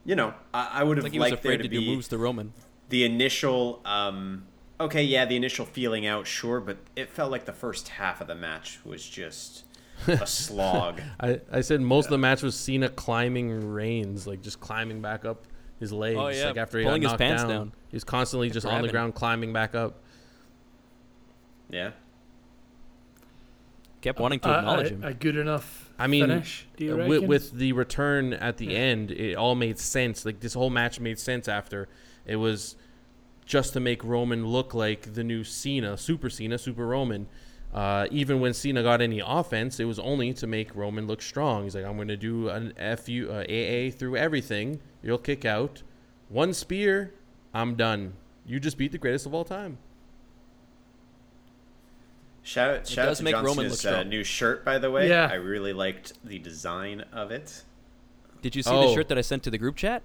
you know, I, I would have like he was liked there afraid to to do be moves to Roman. the initial um okay yeah the initial feeling out sure but it felt like the first half of the match was just a slog I, I said most of the match was Cena climbing Reigns, like just climbing back up his legs. Oh, yeah, like after he pulling got his knocked pants down. down. He was constantly just on the ground climbing back up. yeah Kept wanting to a, acknowledge a, him. a good enough I mean, finish, do you Uh, with, with the return at the Yeah. end, it all made sense. Like this whole match made sense after. It was just to make Roman look like the new Cena, Super Cena, Super Roman. Uh, even when Cena got any offense, it was only to make Roman look strong. He's like, I'm going to do an FU, uh, AA through everything. You'll kick out. One spear, I'm done. You just beat the greatest of all time. shout shout out to make John Roman Cena's look uh, new shirt by the way Yeah. i really liked the design of it Did you see Oh. the shirt that I sent to the group chat?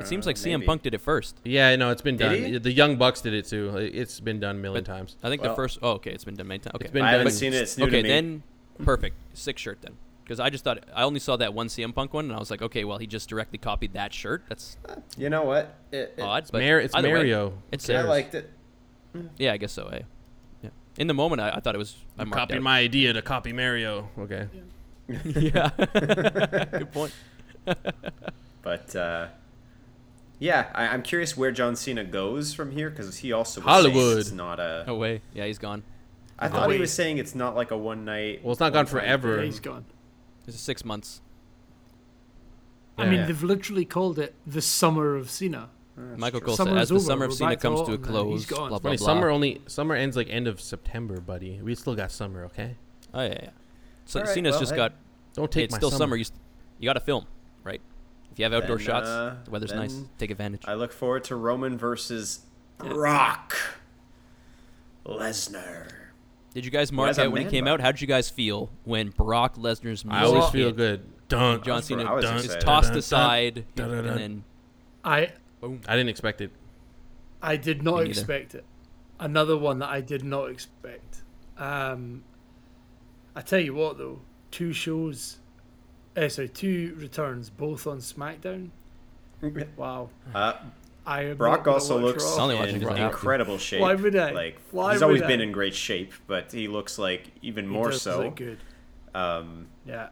It seems like CM maybe. Punk did it first. Yeah, no, it's been Did done. he? The Young Bucks did it too. It's been done a million But- times. I think Well- the first. Oh, okay, it's been done many times. Okay, It's been i haven't done. seen it it's new okay, to me then perfect. Sick shirt then, because I just thought I only saw that one CM Punk one, and I was like, okay, well, he just directly copied that shirt. That's you know what it, it- odd, It's, but Mar- it's either way, Mario. it's Who i cares? liked it yeah, I guess so. Eh? Yeah. In the moment, I, I thought it was. I You marked copied out. my idea to copy Mario. Okay. yeah. Good point. but uh yeah, I, I'm curious where John Cena goes from here because he also was Hollywood. Saying it's not a. No way. Yeah, he's gone. I thought he was saying it's not like a one night. Well, it's not gone one-time forever. Yeah, he's gone. This is six months. I mean, Yeah. they've literally called it the summer of Cena. Michael true. Cole said, Summer's as the over, summer of we're Cena back to comes to a autumn now, close, he's gone. blah blah Funny, blah. summer only summer ends like end of September, buddy. We still got summer, okay? Oh yeah, yeah. So All right, Cena's well, just hey. got. Don't take it's my still summer. summer. You, st- you got to film, right? If you have outdoor Then, shots, uh, the weather's nice. Take advantage. I look forward to Roman versus Brock Lesnar. Did you guys mark as out when he came bun. out? How did you guys feel when Brock Lesnar's music I always hit? feel good. Dun. John That's what Cena I was is tossed Dun, dun, aside, dun, dun, dun. and then I boom. I didn't expect it. I did not expect it. another one that I did not expect. Um, I tell you what, though, two shows, uh, sorry, two returns, both on SmackDown. Wow, Uh, I Brock also looks Raw. In because I have to. incredible shape. Why would I? Like Why he's always would been in great shape, but he looks like even He more does so. look good. Um, Yeah,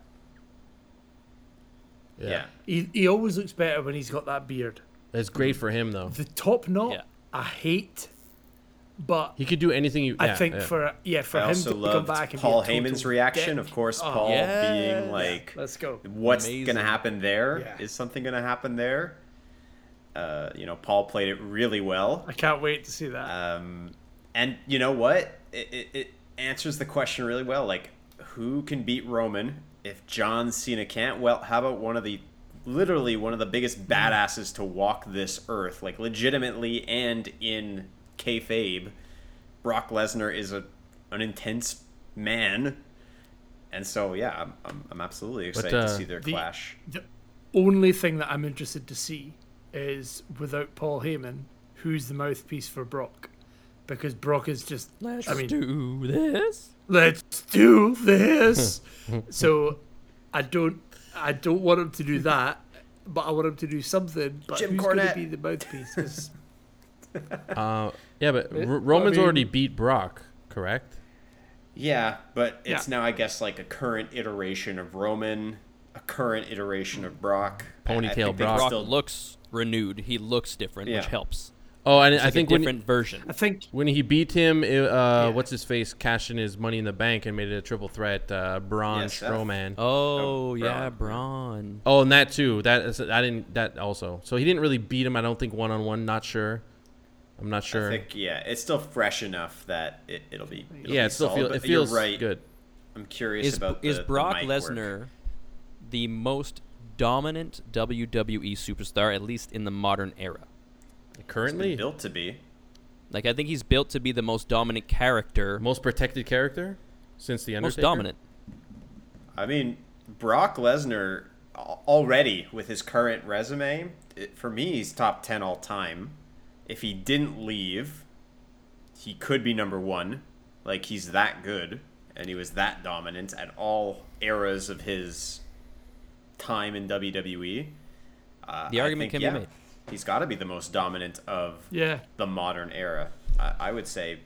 yeah. he he always looks better when he's got that beard. It's great for him though. The top knot, Yeah. I hate, but He could do anything you. I yeah, think yeah. for yeah for I him to come back and Paul be a total Heyman's reaction. dick. Of course, Oh, Paul yeah. being like, Let's go. "What's Amazing. gonna happen there? Is Yeah. something gonna happen there?" Uh, you know, Paul played it really well. I can't wait to see that. Um, and you know what? It, it, it answers the question really well. Like, who can beat Roman if John Cena can't? Well, how about one of the, literally one of the biggest badasses to walk this earth, like legitimately and in kayfabe. Brock Lesnar is a an intense man, and so yeah, I'm I'm, I'm absolutely excited uh, to see their the- clash. the only thing that I'm interested to see is without Paul Heyman, who's the mouthpiece for Brock? Because Brock is just Let's I mean, do this. let's do this. so I don't I don't want him to do that, but I want him to do something. But Jim who's going to Cornette. be the mouthpiece? Uh, yeah, but It- R- Roman's I mean- already beat Brock, correct? Yeah, but it's Yeah. now I guess like a current iteration of Roman, a current iteration of Brock. I- I Ponytail think they can Brock. Brock still- looks renewed. He looks different, which helps. Oh, and It's I like think a when different version. I think when he beat him, uh, Yeah. what's his face, cashing his money in the bank and made it a triple threat. Uh, Braun Yeah, Strowman. Oh, Oh, yeah, Braun. Braun. Oh, and that too. That is, I didn't. That also. So he didn't really beat him. I don't think one on one. Not sure. I'm not sure. I think yeah, it's still fresh enough that it, it'll be. It'll yeah, be it still solid, feels. It feels right. good. I'm curious Is, about the, is the Brock mic. Lesnar the most dominant WWE superstar, at least in the modern era? He's been Currently, built to be? Like, I think he's built to be the most dominant character, most protected character since the most dominant. I mean, Brock Lesnar already with his current resume, it, for me, he's top ten all time. If he didn't leave, he could be number one. Like he's that good, and he was that dominant at all eras of his time in WWE. Uh, The argument think, can be made. He's got to be the most dominant of yeah, the modern era. I, I would say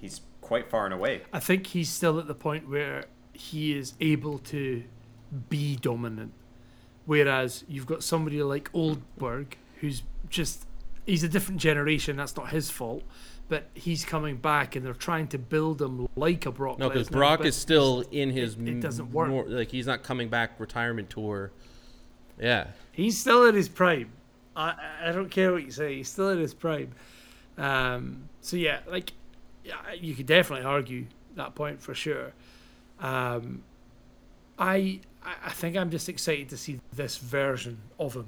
he's quite far and away. I think he's still at the point where he is able to be dominant. Whereas you've got somebody like Oldberg who's just he's a different generation, that's not his fault. But he's coming back and they're trying to build him like a Brock No, because Brock is still in his. it m- doesn't work. more- like he's not coming back retirement tour. Yeah, He's still in his prime. I I don't care what you say. He's still in his prime. Um, so yeah, like yeah, you could definitely argue that point for sure. Um, I I think I'm just excited to see this version of him.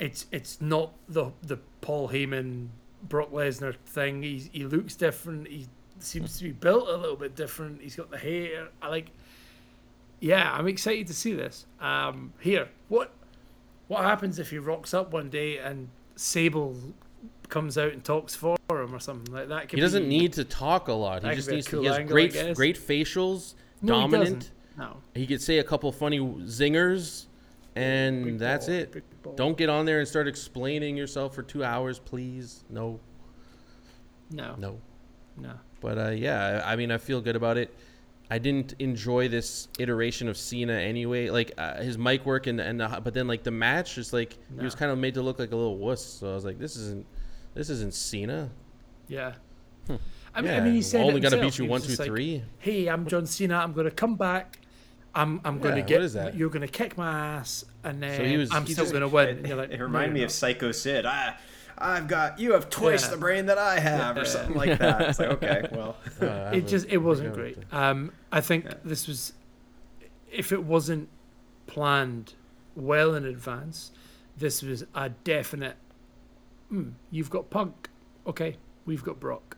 It's it's not the the Paul Heyman Brock Lesnar thing. He he looks different. He seems to be built a little bit different. He's got the hair. I like. Yeah, I'm excited to see this. Um, here, what what happens if he rocks up one day and Sable comes out and talks for him or something like that? Could he doesn't be- need to talk a lot. He just needs to. cool He has angle, great, great facials, No, dominant. doesn't. No, He could say a couple funny zingers, and Big that's ball, it. big. Don't get on there and start explaining yourself for two hours, please. No, No, no. no. But uh, yeah, I I mean, I feel good about it. I didn't enjoy this iteration of Cena anyway. Like uh, his mic work and and the, but then like the match, just like he was kind of made to look like a little wuss. So I was like, this isn't this isn't Cena. Yeah. I, mean, I mean, he said only it gotta beat you He one, two, like, three. Hey, I'm John Cena. I'm going to come back. I'm I'm going Yeah, to get. what is that? You're going to kick my ass, and then he was- I'm he still just- going to win. It, And you're like, it reminded you're me not. of Psycho Sid. I, I've got you have twice Yeah. the brain that I have, or something like that. It's like okay, well, Uh, it just it wasn't great. Um, I think Yeah. this was, if it wasn't planned well in advance, this was a definite. Hmm, you've got Punk, okay. We've got Brock.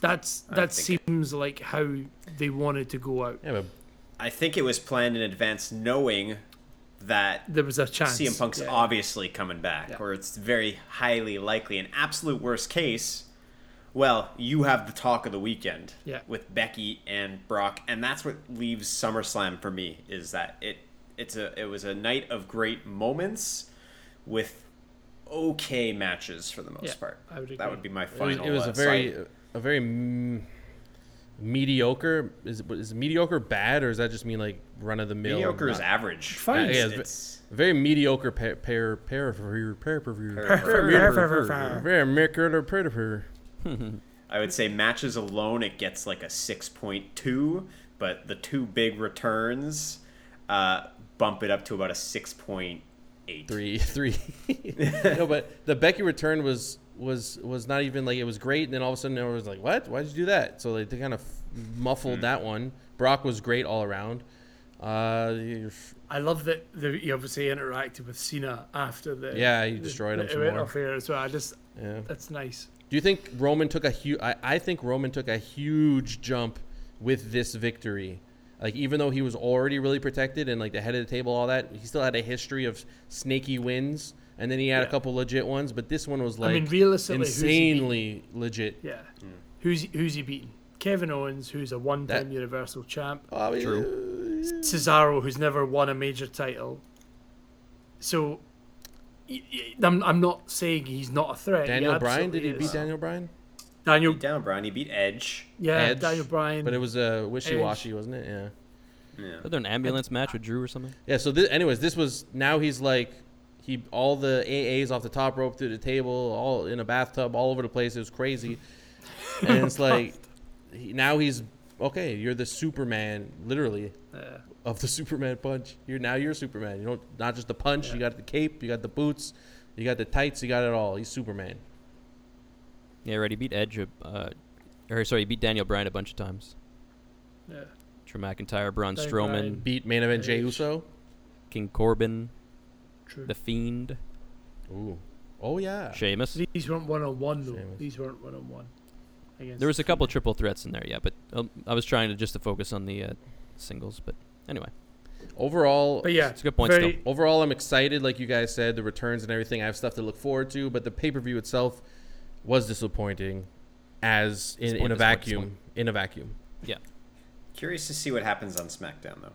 That's that think- seems like how they wanted to go out. yeah, but I think it was planned in advance, knowing that There was a chance. CM Punk's yeah. obviously coming back, Yeah. or it's very highly likely. An absolute worst case, Well, you have the talk of the weekend Yeah. with Becky and Brock, and that's what leaves SummerSlam for me is that it it's a it was a night of great moments with okay matches for the most Yeah, part. I would That would be my It was, final. it was uh, a very a very mm, mediocre. Is it- is mediocre bad or does that just mean like run of the mill? mediocre is average. Fine. It's- Yeah, it's- it's- Very mediocre pair pair pair pair pair per view. Per- Very mediocre pair per I would say matches alone, it gets like a 6.2, but the two big returns uh, bump it up to about a 6.8. three three. no, but the Becky return was was was not even like it was great, and then all of a sudden everyone was like, "What? Why'd you do that?" So like, they kind of muffled that one. Brock was great all around. Uh, I love that the, he obviously interacted with Cena after the. Yeah, he the- destroyed him the some event more. off air as well. I just yeah. that's nice. Do you think Roman took a huge? I, I think Roman took a huge jump with this victory. Like even though he was already really protected and like the head of the table, all that, he still had a history of snaky wins, and then he had a couple legit ones. But this one was I like mean, realistically, who's he beating? insanely legit. Yeah. Hmm. Who's who's he beating? Kevin Owens, who's a one-time That- Universal champ. Oh, uh, yeah. Cesaro, who's never won a major title. So, y- y- I'm, I'm not saying he's not a threat. Daniel Bryan, did absolutely he beat. Daniel Bryan? Daniel, Beat down Bryan, he beat Edge. yeah, Edge, Daniel Bryan. But it was a wishy-washy, wasn't it? Yeah. Yeah. Was there an ambulance match with Drew or something? Yeah. So, this, anyways, this was now he's like he all the AAs off the top rope through the table, all in a bathtub, all over the place. It was crazy, and it's like he, now he's okay. You're the Superman, literally Uh, of the Superman punch. You're now you're Superman. You don't not just the punch. You got the cape. You got the boots. You got the tights. You got it all. He's Superman. Yeah, right. He beat Edge, uh, or sorry, he beat Daniel Bryan a bunch of times. yeah. Drew McIntyre, Braun Daniel Strowman, Beat main event Jey Uso. King Corbin, True. The Fiend, Ooh. Oh yeah. Sheamus. These weren't one on one though. Sheamus. These weren't one on one. There was a couple triple threats in there, yeah, but um, I was trying to just to focus on the uh, singles. But anyway, Overall, But yeah, it's a good point very, still. overall, I'm excited. Like you guys said, the returns and everything. I have stuff to look forward to, but the pay per view itself was disappointing, as in, in a Disappoint, disappoint, vacuum. In a vacuum. Yeah, Curious to see what happens on SmackDown, though.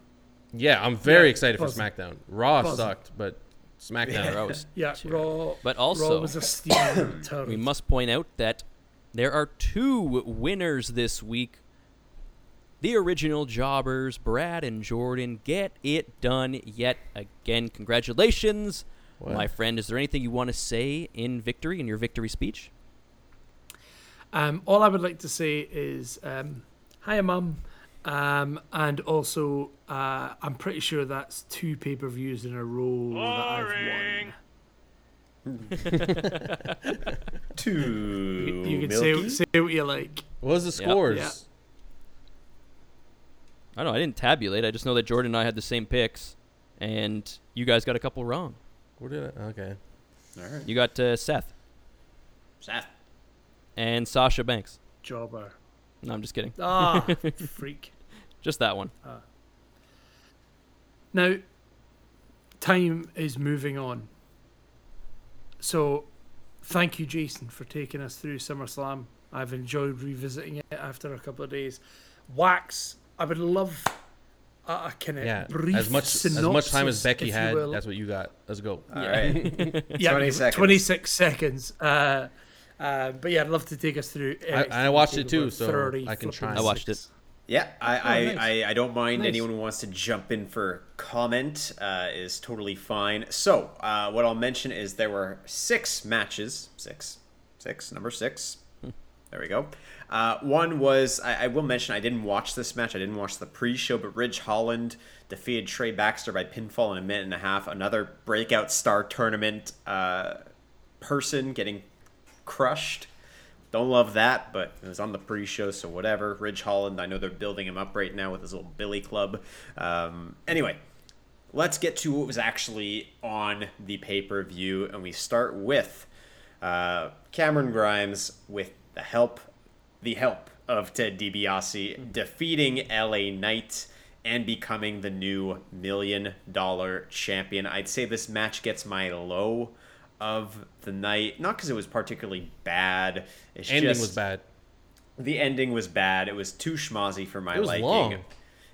Yeah, I'm very Yeah, excited for. SmackDown. Raw Pause. sucked, but SmackDown. Raw was yeah, terrible. Raw. But Raw also, was a steam we must point out that there are two winners this week. The original jobbers, Brad and Jordan, get it done yet again. Congratulations, What? my friend. Is there anything you want to say in victory, in your victory speech? Um, all I would like to say is, um, hiya, mum. Um, and also, uh, I'm pretty sure that's two pay per views in a row that I've won. Two. You, you can say, say what you like. What was the Yeah. scores? Yeah. I don't know. I didn't tabulate. I just know that Jordan and I had the same picks, and you guys got a couple wrong. Where did I? Okay. All right. You got uh, Seth Seth. and Sasha Banks. Jobber. No, I'm just kidding. Ah, freak. Just that one. Now, time is moving on. So, thank you, Jason, for taking us through SummerSlam. I've enjoyed revisiting it after a couple of days. Wax, I would love a, a kind of Yeah. brief As much as much time as Becky had, will. that's what you got. Let's go. All right. yeah, 20 20 seconds. 26 seconds. Uh, uh, but yeah, I'd love to take us through. I- I watched it too, so I can try. I watched six. Yeah, I, I, nice. I, I don't mind. Nice. Anyone who wants to jump in for comment uh, is totally fine. So, uh, what I'll mention is there were six matches. Six. Six. Number six. There we go. Uh, one was, I, I will mention, I didn't watch this match. I didn't watch the pre show, but Ridge Holland defeated Trey Baxter by pinfall in a minute and a half. Another breakout star tournament uh, person getting crushed. Don't love that, but it was on the pre-show, so whatever. Ridge Holland, I know they're building him up right now with his little Billy Club. Um, anyway, let's get to what was actually on the pay-per-view, and we start with uh, Cameron Grimes with the help, the help of Ted DiBiase defeating LA Knight and becoming the new million dollar champion. I'd say this match gets my low of the night. Not because it was particularly bad. It's Ending just, was bad. The ending was bad. It was too schmozzy for my It was liking. long.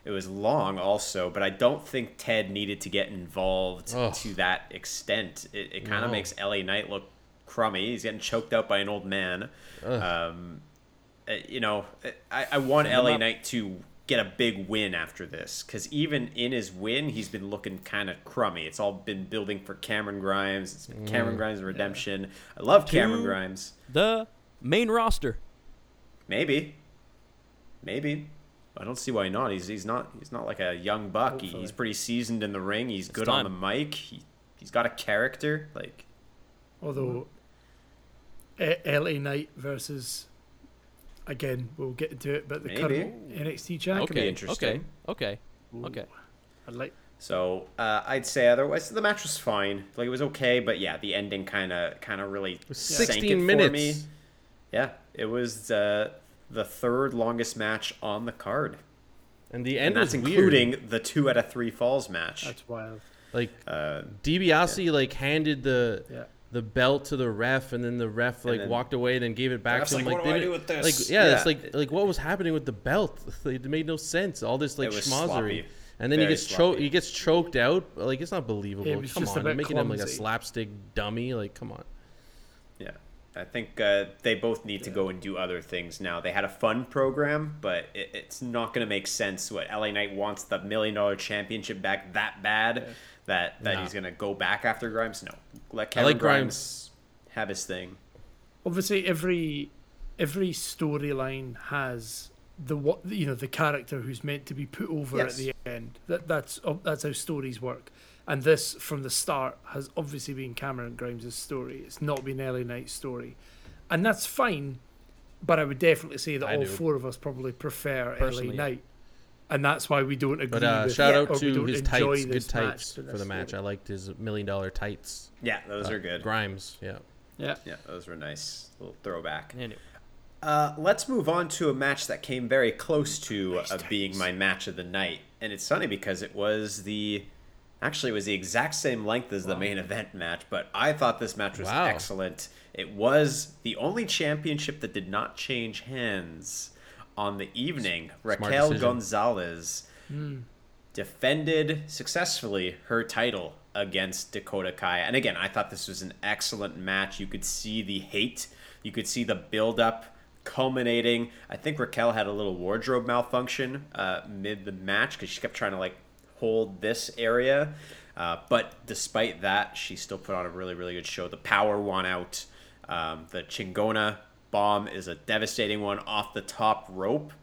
It was long also, but I don't think Ted needed to get involved Ugh. to that extent. It, it kind of No. makes LA Knight look crummy. He's getting choked out by an old man. Um, uh, you know, I, I want LA. Knight to get a big win after this because even in his win, he's been looking kind of crummy. It's all been building for Cameron Grimes. It's been Mm. Cameron Grimes' redemption. I love Cameron To- Grimes. The main roster. Maybe. Maybe. I don't see why not. He's he's not he's not like a young buck. He, he's pretty seasoned in the ring. He's good time. on the mic. He he's got a character. Like Although A- LA Knight versus again, we'll get into it, but the Maybe. current NXT champion. be Okay. interesting. Okay. Okay. Okay. I'd like so, uh, I'd say otherwise the match was fine. Like it was okay, but yeah, the ending kind of kind of really sank it 16 for me. Yeah, it was uh, the third longest match on the card, And the and end that's was including weird. the two out of three falls match. that's wild. Like Uh, DiBiase like handed the Yeah. The belt to the ref, and then the ref like then- walked away, and then gave it back to him. like, "What do I do with this?" Like yeah, it's like like what was happening with the belt? It made no sense. All this like It schmozzery. sloppy. And then he gets choked. He gets choked out. Like it's not believable. It was come just on, bit you're making him like a slapstick dummy. Like come on. Yeah, I think uh, they both need to go and do other things now. They had a fun program, but it, it's not going to make sense. What LA Knight wants the million dollar championship back that bad that that Nah. he's going to go back after Grimes. No, let Kevin like Grimes, Grimes. have his thing. Obviously, every every storyline has the what you know the character who's meant to be put over Yes. at the end. That that's that's how stories work. And this, from the start, has obviously been Cameron Grimes' story. It's not been LA Knight's story, and that's fine. But I would definitely say that I all do. four of us probably prefer Personally. Knight, and that's why we don't agree. But uh, with shout it, out to his tights, good tights match for the match. I liked his million dollar tights. Yeah, those Uh, are good. Grimes, yeah. Yeah, Yeah, those were nice. little throwback. Anyway. Uh, let's move on to a match that came very close to uh, being my match of the night, and it's funny because it was the actually it was the exact same length as the main event match, but I thought this match was Wow. excellent. It was the only championship that did not change hands on the evening. Raquel decision. Gonzalez defended successfully her title against Dakota Kai. And again, I thought this was an excellent match. You could see the hate, you could see the build up culminating. I think Raquel had a little wardrobe malfunction uh, mid the match because she kept trying to like hold this area. Uh, but despite that, she still put on a really, really good show. The power won out. Um, the Chingona bomb is a devastating one off the top rope.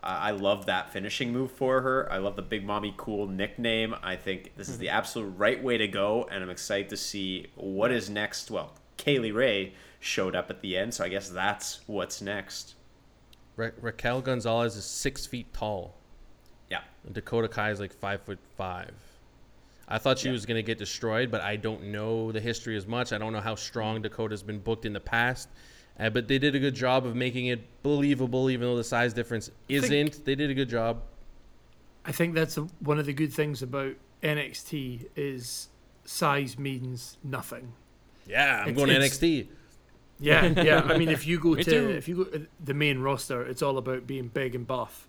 Uh, I love that finishing move for her. I love the Big Mommy Cool nickname. I think this is the absolute right way to go, and I'm excited to see what is next. Well, Kay Lee Ray showed up at the end, so I guess that's what's next. Ra- Raquel Gonzalez is six feet tall. Yeah. And Dakota Kai is like five foot five. I thought she Yeah. was gonna get destroyed, but I don't know the history as much. I don't know how strong Dakota's been booked in the past. Uh, but they did a good job of making it believable, even though the size difference isn't. they did a good job. I think that's a, one of the good things about NXT is size means nothing. Yeah, I'm It's- going to it's- NXT. Yeah, yeah. I mean, if you go Me to too. if you go to the main roster, it's all about being big and buff.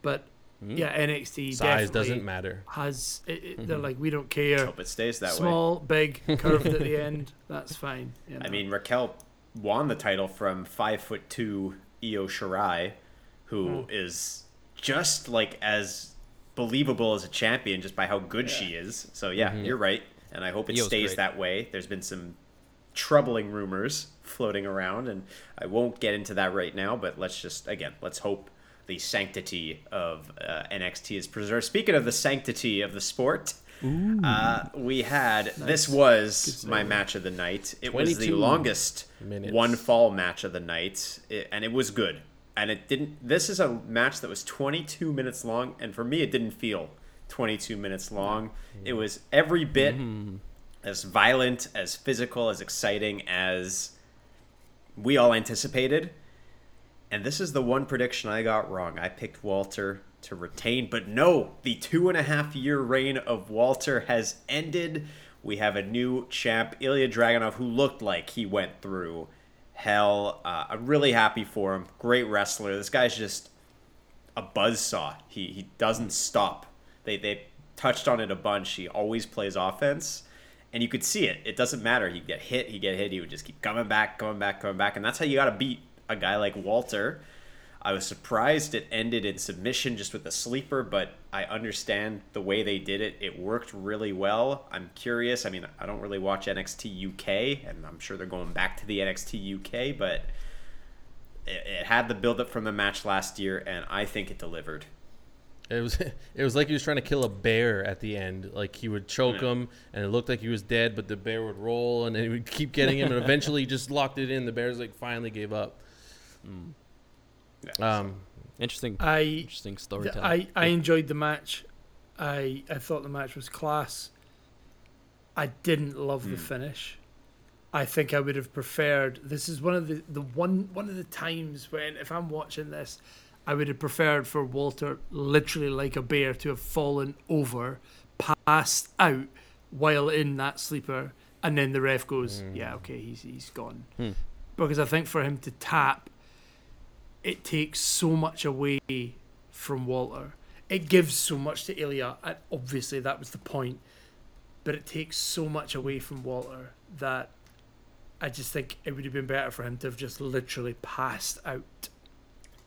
But hmm. yeah, NXT. Size doesn't matter. has. It, it, They're mm-hmm. like we don't care. Hope it stays that way. Small, big, curved at the end. That's fine. you I mean, Raquel won the title from five foot two Io Shirai, who is just like as believable as a champion just by how good she is. So yeah, you're right, and I hope it Io's stays great. that way. There's been some troubling rumors floating around, and I won't get into that right now. But let's just again, let's hope the sanctity of uh, NXT is preserved. Speaking of the sanctity of the sport. Uh, we had this was my match of the night. It was the longest minutes. one fall match of the night, it, and it was good. And it didn't. This is a match that was 22 minutes long, and for me, it didn't feel 22 minutes long. It was every bit as violent, as physical, as exciting as we all anticipated. And this is the one prediction I got wrong. I picked Walter to retain, but no, the two and a half year reign of Walter has ended. We have a new champ, Ilya Dragunov, who looked like he went through hell. Uh, I'm really happy for him. Great wrestler. This guy's just a buzzsaw. He he doesn't stop. They they touched on it a bunch. He always plays offense, and you could see it. It doesn't matter. He'd get hit. he'd get hit. He would just keep coming back, coming back, coming back, and that's how you got to beat a guy like Walter. I was surprised it ended in submission just with a sleeper, but I understand the way they did it. It worked really well. I'm curious. I mean, I don't really watch NXT UK, and I'm sure they're going back to the NXT UK, but it, it had the buildup from the match last year, and I think it delivered. It was it was like he was trying to kill a bear at the end. Like he would choke Yeah. him, and it looked like he was dead, but the bear would roll, and then he would keep getting him, and eventually he just locked it in. The bears like finally gave up. Hmm. Yeah. Um, Interesting. I interesting storytelling. I, I enjoyed the match. I I thought the match was class. I didn't love the finish. I think I would have preferred. This is one of the, the one one of the times when if I'm watching this, I would have preferred for Walter literally like a bear to have fallen over, passed out while in that sleeper, and then the ref goes, "Yeah, okay, he's he's gone." Hmm. Because I think for him to tap, it takes so much away from Walter. It gives so much to Ilya, and obviously that was the point. But it takes so much away from Walter that I just think it would have been better for him to have just literally passed out.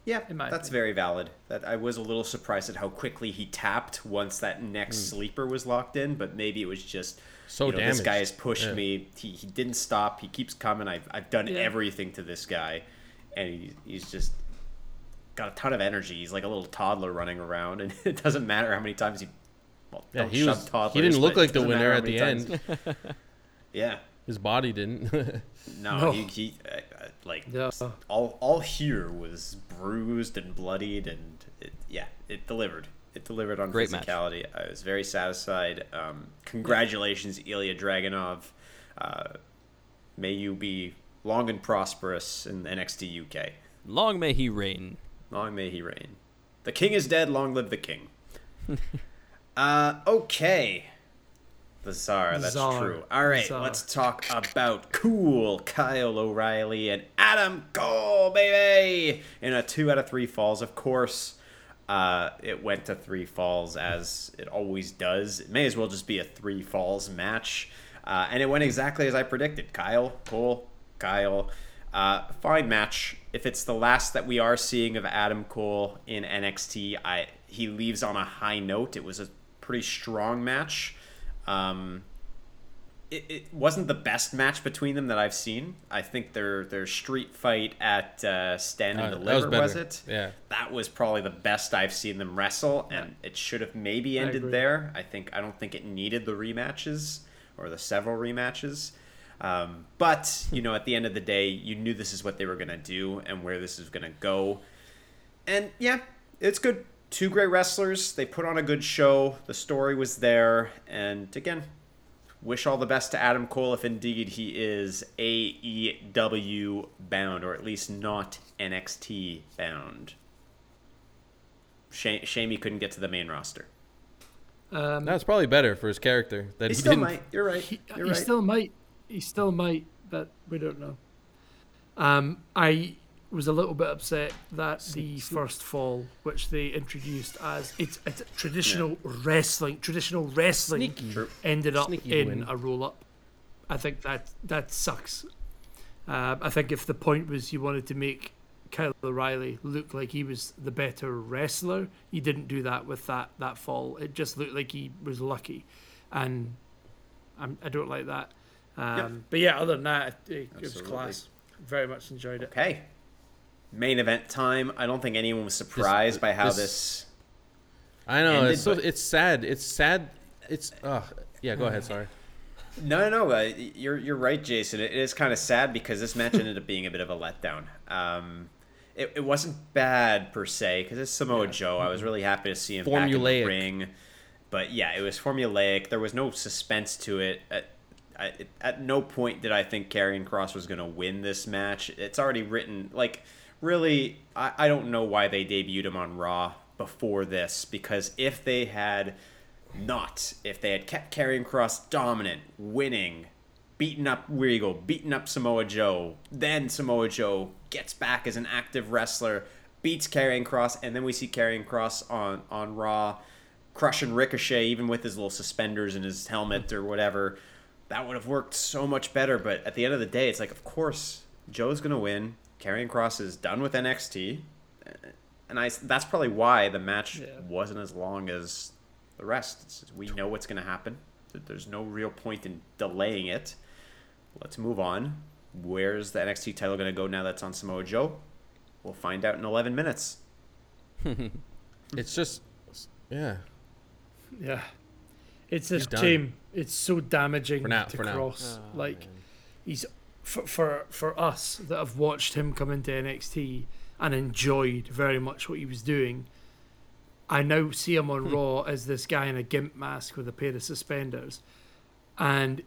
Yeah, in my that's opinion. very valid. That I was a little surprised at how quickly he tapped once that next hmm. sleeper was locked in, but maybe it was just So you know, this guy has pushed Yeah. me. He, he didn't stop. He keeps coming. I've I've done Yeah. everything to this guy, and he, he's just got a ton of energy. He's like a little toddler running around, and it doesn't matter how many times he. Well, Yeah, don't he shove was- he didn't look like the winner at the many end. Yeah, His body didn't. no, No. he, he uh, uh, like Yeah. all all here was bruised and bloodied and it, yeah it delivered it delivered on Great match. physicality i was very satisfied um, congratulations ilya dragunov uh, may you be long and prosperous in nxt uk Long may he reign. Long may he reign. The king is dead long live the king. Uh, okay. The czar that's Czar. true. All right Czar. let's talk about cool kyle o'reilly and adam cole baby! In a two out of three falls of course. Uh, it went to three falls as it always does. It may as well just be a three falls match. Uh, and it went exactly as i predicted. Kyle cole kyle. Uh, fine match. If it's the last that we are seeing of Adam Cole in NXT, I he leaves on a high note. It was a pretty strong match. Um, it, it wasn't the best match between them that I've seen. I think their their street fight at uh, Stand and Uh, Deliver was was, it? Yeah. that was probably the best I've seen them wrestle, and it should have maybe ended agree. there. I think I don't think it needed the rematches or the several rematches. Um, but you know, at the end of the day, you knew this is what they were gonna do and where this is gonna go. And yeah, it's good. Two great wrestlers. They put on a good show. The story was there, and again, wish all the best to Adam Cole if indeed he is AEW bound, or at least not NXT bound. Shame, shame he couldn't get to the main roster. Um, That's probably better for his character that He he, still didn't. might. You're right. he, You're he right. still might. He still might, but we don't know. Um, I was a little bit upset that the first fall, which they introduced as it's, it's traditional wrestling, traditional wrestling, Sneaky. Ended up Sneaky in win. a roll up. I think that that sucks. Uh, I think if the point was you wanted to make Kyle O'Reilly look like he was the better wrestler, you didn't do that with that that fall. It just looked like he was lucky, and I'm, I don't like that. Um, But yeah, other than that, it, it was class. Very much enjoyed it. Okay. Main event time. I don't think anyone was surprised by how this- this. I know ended, it's so but- it's sad. It's sad. It's uh yeah. Go ahead. Sorry. No, no, no. Uh, you're you're right, Jason. It is kind of sad because this match ended up being a bit of a letdown. Um, it, it wasn't bad per se because it's Samoa Joe. I was really happy to see him back in the ring, but yeah, it was formulaic. There was no suspense to it. At, I, at no point did I think Karrion Kross was going to win this match. It's already written. Like, really, I, I don't know why they debuted him on Raw before this because if they had not if they had kept Karrion Kross dominant, winning, beating up Regal, beating up Samoa Joe. Then Samoa Joe gets back as an active wrestler, beats Karrion Kross, and then we see Karrion Kross on on Raw, crushing Ricochet even with his little suspenders and his helmet or whatever. That would have worked so much better. But at the end of the day, it's like, of course, Joe's gonna win. Karrion Kross is done with NXT, and I that's probably why the match Yeah. wasn't as long as the rest. It's, we know what's gonna happen. There's no real point in delaying it. Let's move on. Where's the NXT title gonna go now that's on Samoa Joe? We'll find out in 11 minutes. It's just, yeah. Yeah. It's a He's done. shame. It's so damaging For now- to for now. Kross. Oh, like man. he's for, for for us that have watched him come into NXT and enjoyed very much what he was doing. I now see him Hmm. on Raw as this guy in a gimp mask with a pair of suspenders, and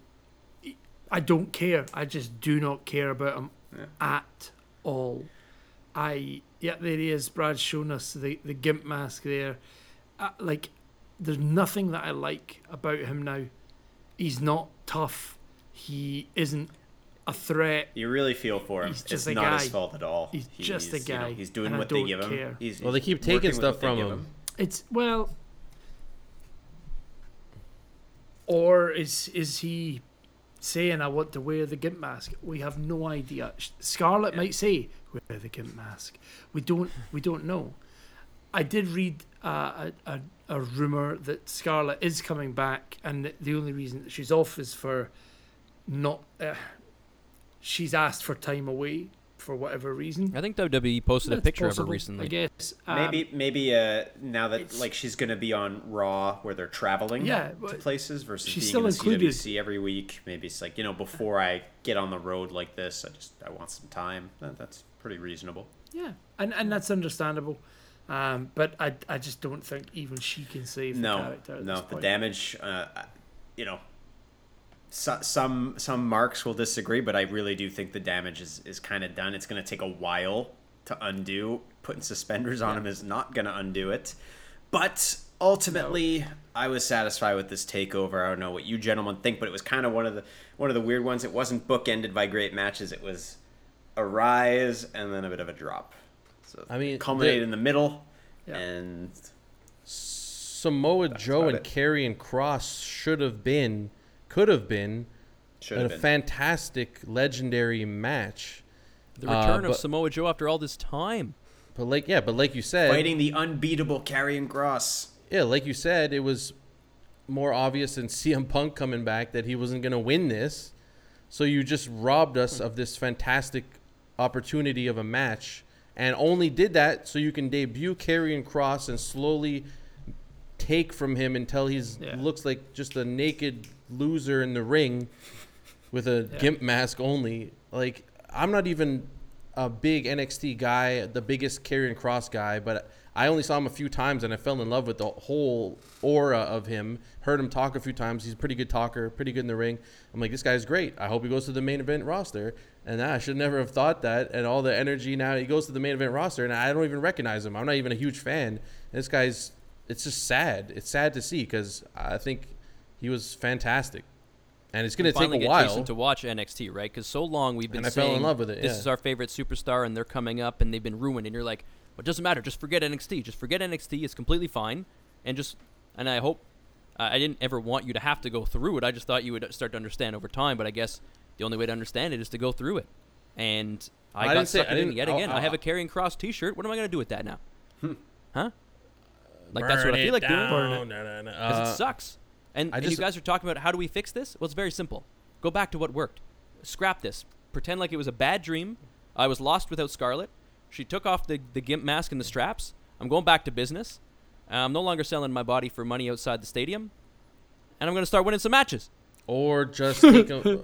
I don't care. I just do not care about him Yeah. at all. I yeah, there he is. Brad's shown us the the gimp mask there. Uh, like, there's nothing that I like about him now. He's not tough. He isn't a threat. You really feel for him. He's it's just a not his fault at all. He's just a you know, guy, he's doing what they don't give him. He's, Well, they keep taking stuff from give him. It's well, or is is he saying I want to wear the gimp mask? We have no idea. Sh- Scarlett might say wear the gimp mask. We don't. We don't know. I did read uh, a, a a rumor that Scarlett is coming back, and that the only reason that she's off is for not. Uh, she's asked for time away for whatever reason. I think WWE posted a That's picture of her recently. I guess. Um, Maybe maybe uh, now that like she's gonna be on Raw where they're traveling Yeah, to places versus she's being still in the. CWC every week. Maybe it's like you know before I get on the road like this, I just I want some time. That's pretty reasonable. Yeah, and and that's understandable. Um, but I, I just don't think even she can save the character at no, the damage. Uh, you know, so, some some marks will disagree, but I really do think the damage is is kind of done. It's going to take a while to undo. Putting suspenders on him is not going to undo it. But ultimately, I was satisfied with this takeover. I don't know what you gentlemen think, but it was kind of one of the one of the weird ones. It wasn't bookended by great matches. It was a rise and then a bit of a drop. So I mean, culminate the- in the middle, Yeah. and Samoa Joe and it. Karrion Kross should have been, could have been, should a been. fantastic, legendary match. The Uh, return of Samoa Joe after all this time. But like, yeah, but like you said, fighting the unbeatable Karrion Kross. yeah, like you said, it was more obvious than CM Punk coming back that he wasn't going to win this. So you just robbed us of this fantastic opportunity of a match, and only did that so you can debut Karrion Kross and slowly take from him until he's Yeah. looks like just a naked loser in the ring with a Yeah. gimp mask only. Like I'm not even a big NXT guy, the biggest Karrion Kross guy, but I only saw him a few times and I fell in love with the whole aura of him. Heard him talk a few times. He's a pretty good talker, pretty good in the ring. I'm like, this guy's great. I hope he goes to the main event roster. And I should never have thought that. And all the energy now, he goes to the main event roster, and I don't even recognize him. I'm not even a huge fan. This guy's, it's just sad. It's sad to see because I think he was fantastic. And it's going to take a while. Jason to watch NXT, right? Because so long we've been And I fell in saying love with it, this yeah. is our favorite superstar, and they're coming up, and they've been ruined, and you're like, well, it doesn't matter. Just forget NXT. Just forget NXT. It's completely fine, and just and I hope uh, I didn't ever want you to have to go through it. I just thought you would start to understand over time. But I guess the only way to understand it is to go through it. And I, I got didn't say- sucked I didn't- yet again. I I'll- have a Karrion Kross T-shirt. What am I going to do with that now? Hmm. Huh? Like that's what I feel like doing. Burn it. No, no, no. Because Uh, it sucks. And, I and you guys are talking about how do we fix this? Well, it's very simple. Go back to what worked. Scrap this. Pretend like it was a bad dream. I was lost without Scarlett. She took off the, the gimp mask and the straps. I'm going back to business. I'm no longer selling my body for money outside the stadium. And I'm going to start winning some matches. or just take a.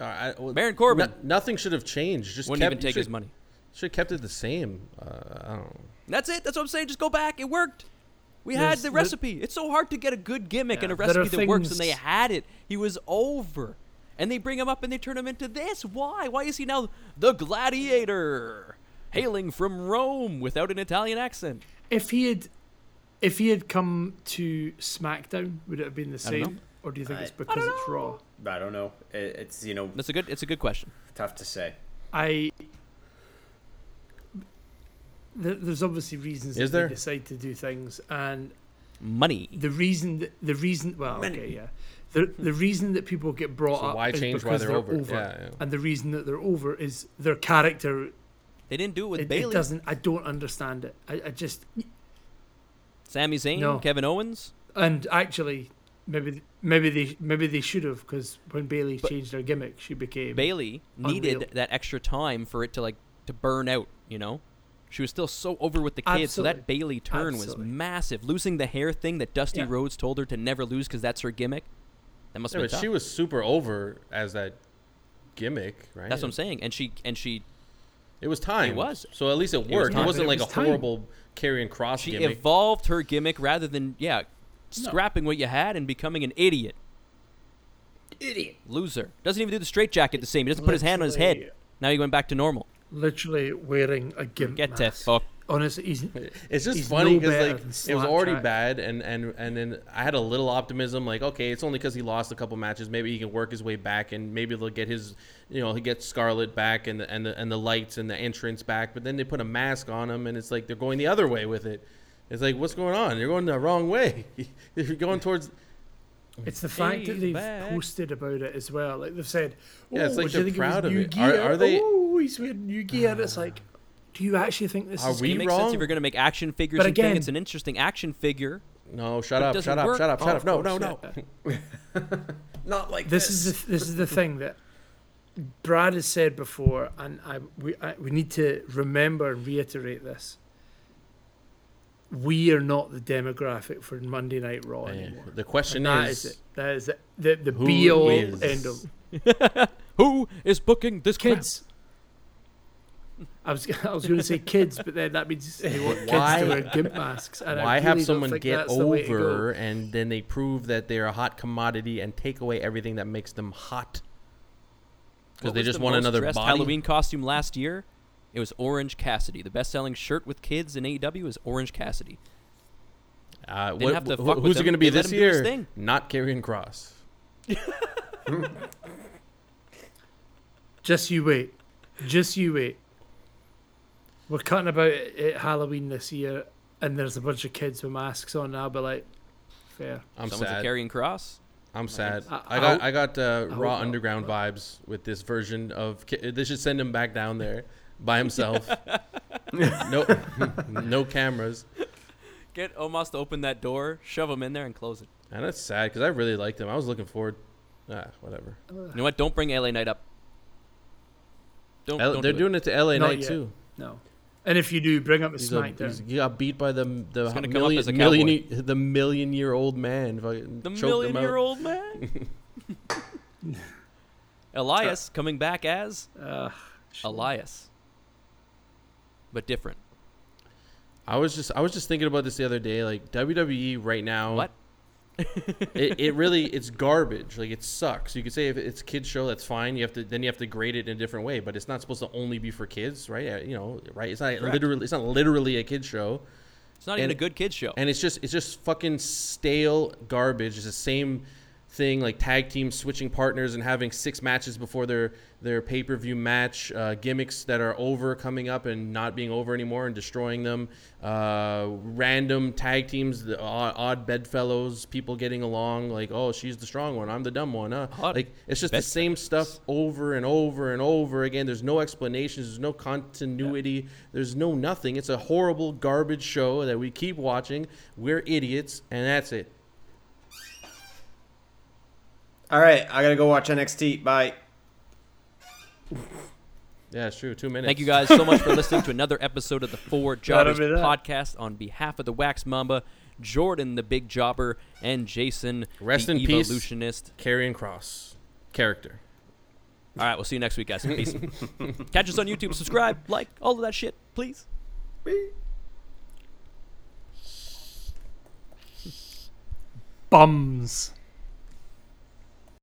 Uh, I, well, Baron Corbin. no- nothing should have changed. Just Wouldn't kept, even take should, his money. Should have kept it the same. Uh, I don't know. That's it. That's what I'm saying. Just go back. It worked. We There's had the the- recipe. it's so hard to get a good gimmick and a Yeah, there are recipe that works, and they had it. He was over. And they bring him up and they turn him into this. Why? Why is he now the gladiator? Hailing from Rome without an Italian accent. if he had if he had come to SmackDown, would it have been the I don't know. same, or do you think I- it's because it's Raw? I don't know. It, it's you know That's a good. It's a good question. tough to say. I. There, there's obviously reasons Is that there? they decide to do things, and Money. the reason that, the reason well okay yeah the the reason that people get brought So up why is change why because they're over? Yeah, yeah. and the reason that they're over is their character They didn't do it with it, it doesn't I don't understand it I, I just Sami Zayn, No. Kevin Owens. and actually maybe maybe they maybe they should have because when Bayley changed her gimmick she became Bayley needed Unreal. that extra time for it to like to burn out. You know, she was still so over with the kids. So that Bayley turn was massive. Losing the hair thing that Dusty Yeah. Rhodes told her to never lose because that's her gimmick. That must Yeah, have but tough. she was super over as that gimmick, right? That's what I'm saying. And she and she It was time. It was. So at least it worked. It, time. wasn't it like was a time. horrible Karrion Kross she gimmick. evolved her gimmick rather than yeah, scrapping what you had and becoming an idiot. idiot Loser. Doesn't even do the straight jacket the same. He doesn't put his hand on his head. Now you're going back to normal. literally wearing a gimp Get to mask. fuck. honestly he's It's just He's funny because better like it was already Slapjack. bad, and and and then I had a little optimism, like okay, it's only because he lost a couple matches. Maybe he can work his way back, and maybe they'll get his, you know, he gets Scarlett back, and the and the and the lights and the entrance back. But then they put a mask on him, and it's like they're going the other way with it. It's like what's going on? You're going the wrong way. if you're going towards, It's the fact Hey, that they've back. posted about it as well. Like they've said, "Oh, Yeah, it's like what do you they're think proud of, of it. new Are- are they- Oh, he's wearing new gear." It's ah. like, do you actually think this Are is? we it good? makes sense if you're going to make action figures But and thing. again- It's an interesting action figure. no, shut up, shut up, work. shut up, Oh, shut of up. No, no, no. Not like This is the, this is the thing that Brad has said before, and I we I, we need to remember and reiterate this. We are not the demographic for Monday Night Raw Yeah. anymore. The question And that is, is it. That is it. the the be all is- end of Who is booking this crap? kids. I was I was going to say kids, but then that means they want kids Why- to wear gimp masks. And I Why really have someone get that's the way to go. over and then they prove that they're a hot commodity and take away everything that makes them hot? Because they just the want another body. Halloween costume last year. It was Orange Cassidy. The best-selling shirt with kids in AEW is Orange Cassidy. Uh, Didn't what, have to who- fuck with who's it going to be They let this him do year? thing. Not Karrion Kross. Just you wait. Just you wait. We're cutting about it at Halloween this year, and there's a bunch of kids with masks on. And I'll be like, fair. I'm Someone's a sad. Karrion Kross. I'm sad. I- I I got hope- I got uh, I Raw hope not. Underground vibes with this version of. Ki- They should send him back down there by himself. no, no cameras. Get Omos to open that door, shove him in there, and close it. And that's sad because I really liked him. I was looking forward. Ah, whatever. You know what? Don't bring LA Knight up. Don't. L- don't they're do doing it. to LA Not Knight yet. too. No. And if you do, bring up the He's a, SmackDown. he got beat by the the gonna come up million, as a million the million year old man. Fucking. The choked him out. million-year-old man. Elias coming back as Ugh, Elias, but different. I was just I was just thinking about this the other day. Like WWE right now, What? it, it really it's garbage. Like it sucks. You could say if it's a kids show, that's fine. You have to then you have to grade it in a different way. But it's not supposed to only be for kids, right? Uh, You know, right? It's not Correct. literally it's not literally a kids show. It's not even a good kids show. and it's just it's just fucking stale garbage. It's the same thing like tag teams switching partners and having six matches before their their pay per view match. Uh, gimmicks that are over coming up and not being over anymore and destroying them. Uh, random tag teams, the odd, odd bedfellows, people getting along like oh she's the strong one, I'm the dumb one. Huh? Odd Like it's just the same stuff over and over and over again. There's no explanations. There's no continuity. There's no nothing. It's a horrible garbage show that we keep watching. We're idiots, and that's it. All right, I gotta go watch NXT. Bye. Yeah, it's true. Two minutes. Thank you guys so much for listening to another episode of the Four Jobbers podcast. On behalf of the Wax Mamba, Jordan the Big Jobber, and Jason Rest the in peace. Evolutionist. Karrion Kross character. All right, we'll see you next week, guys. Peace. Catch us on YouTube. Subscribe, like, all of that shit, please. Bums.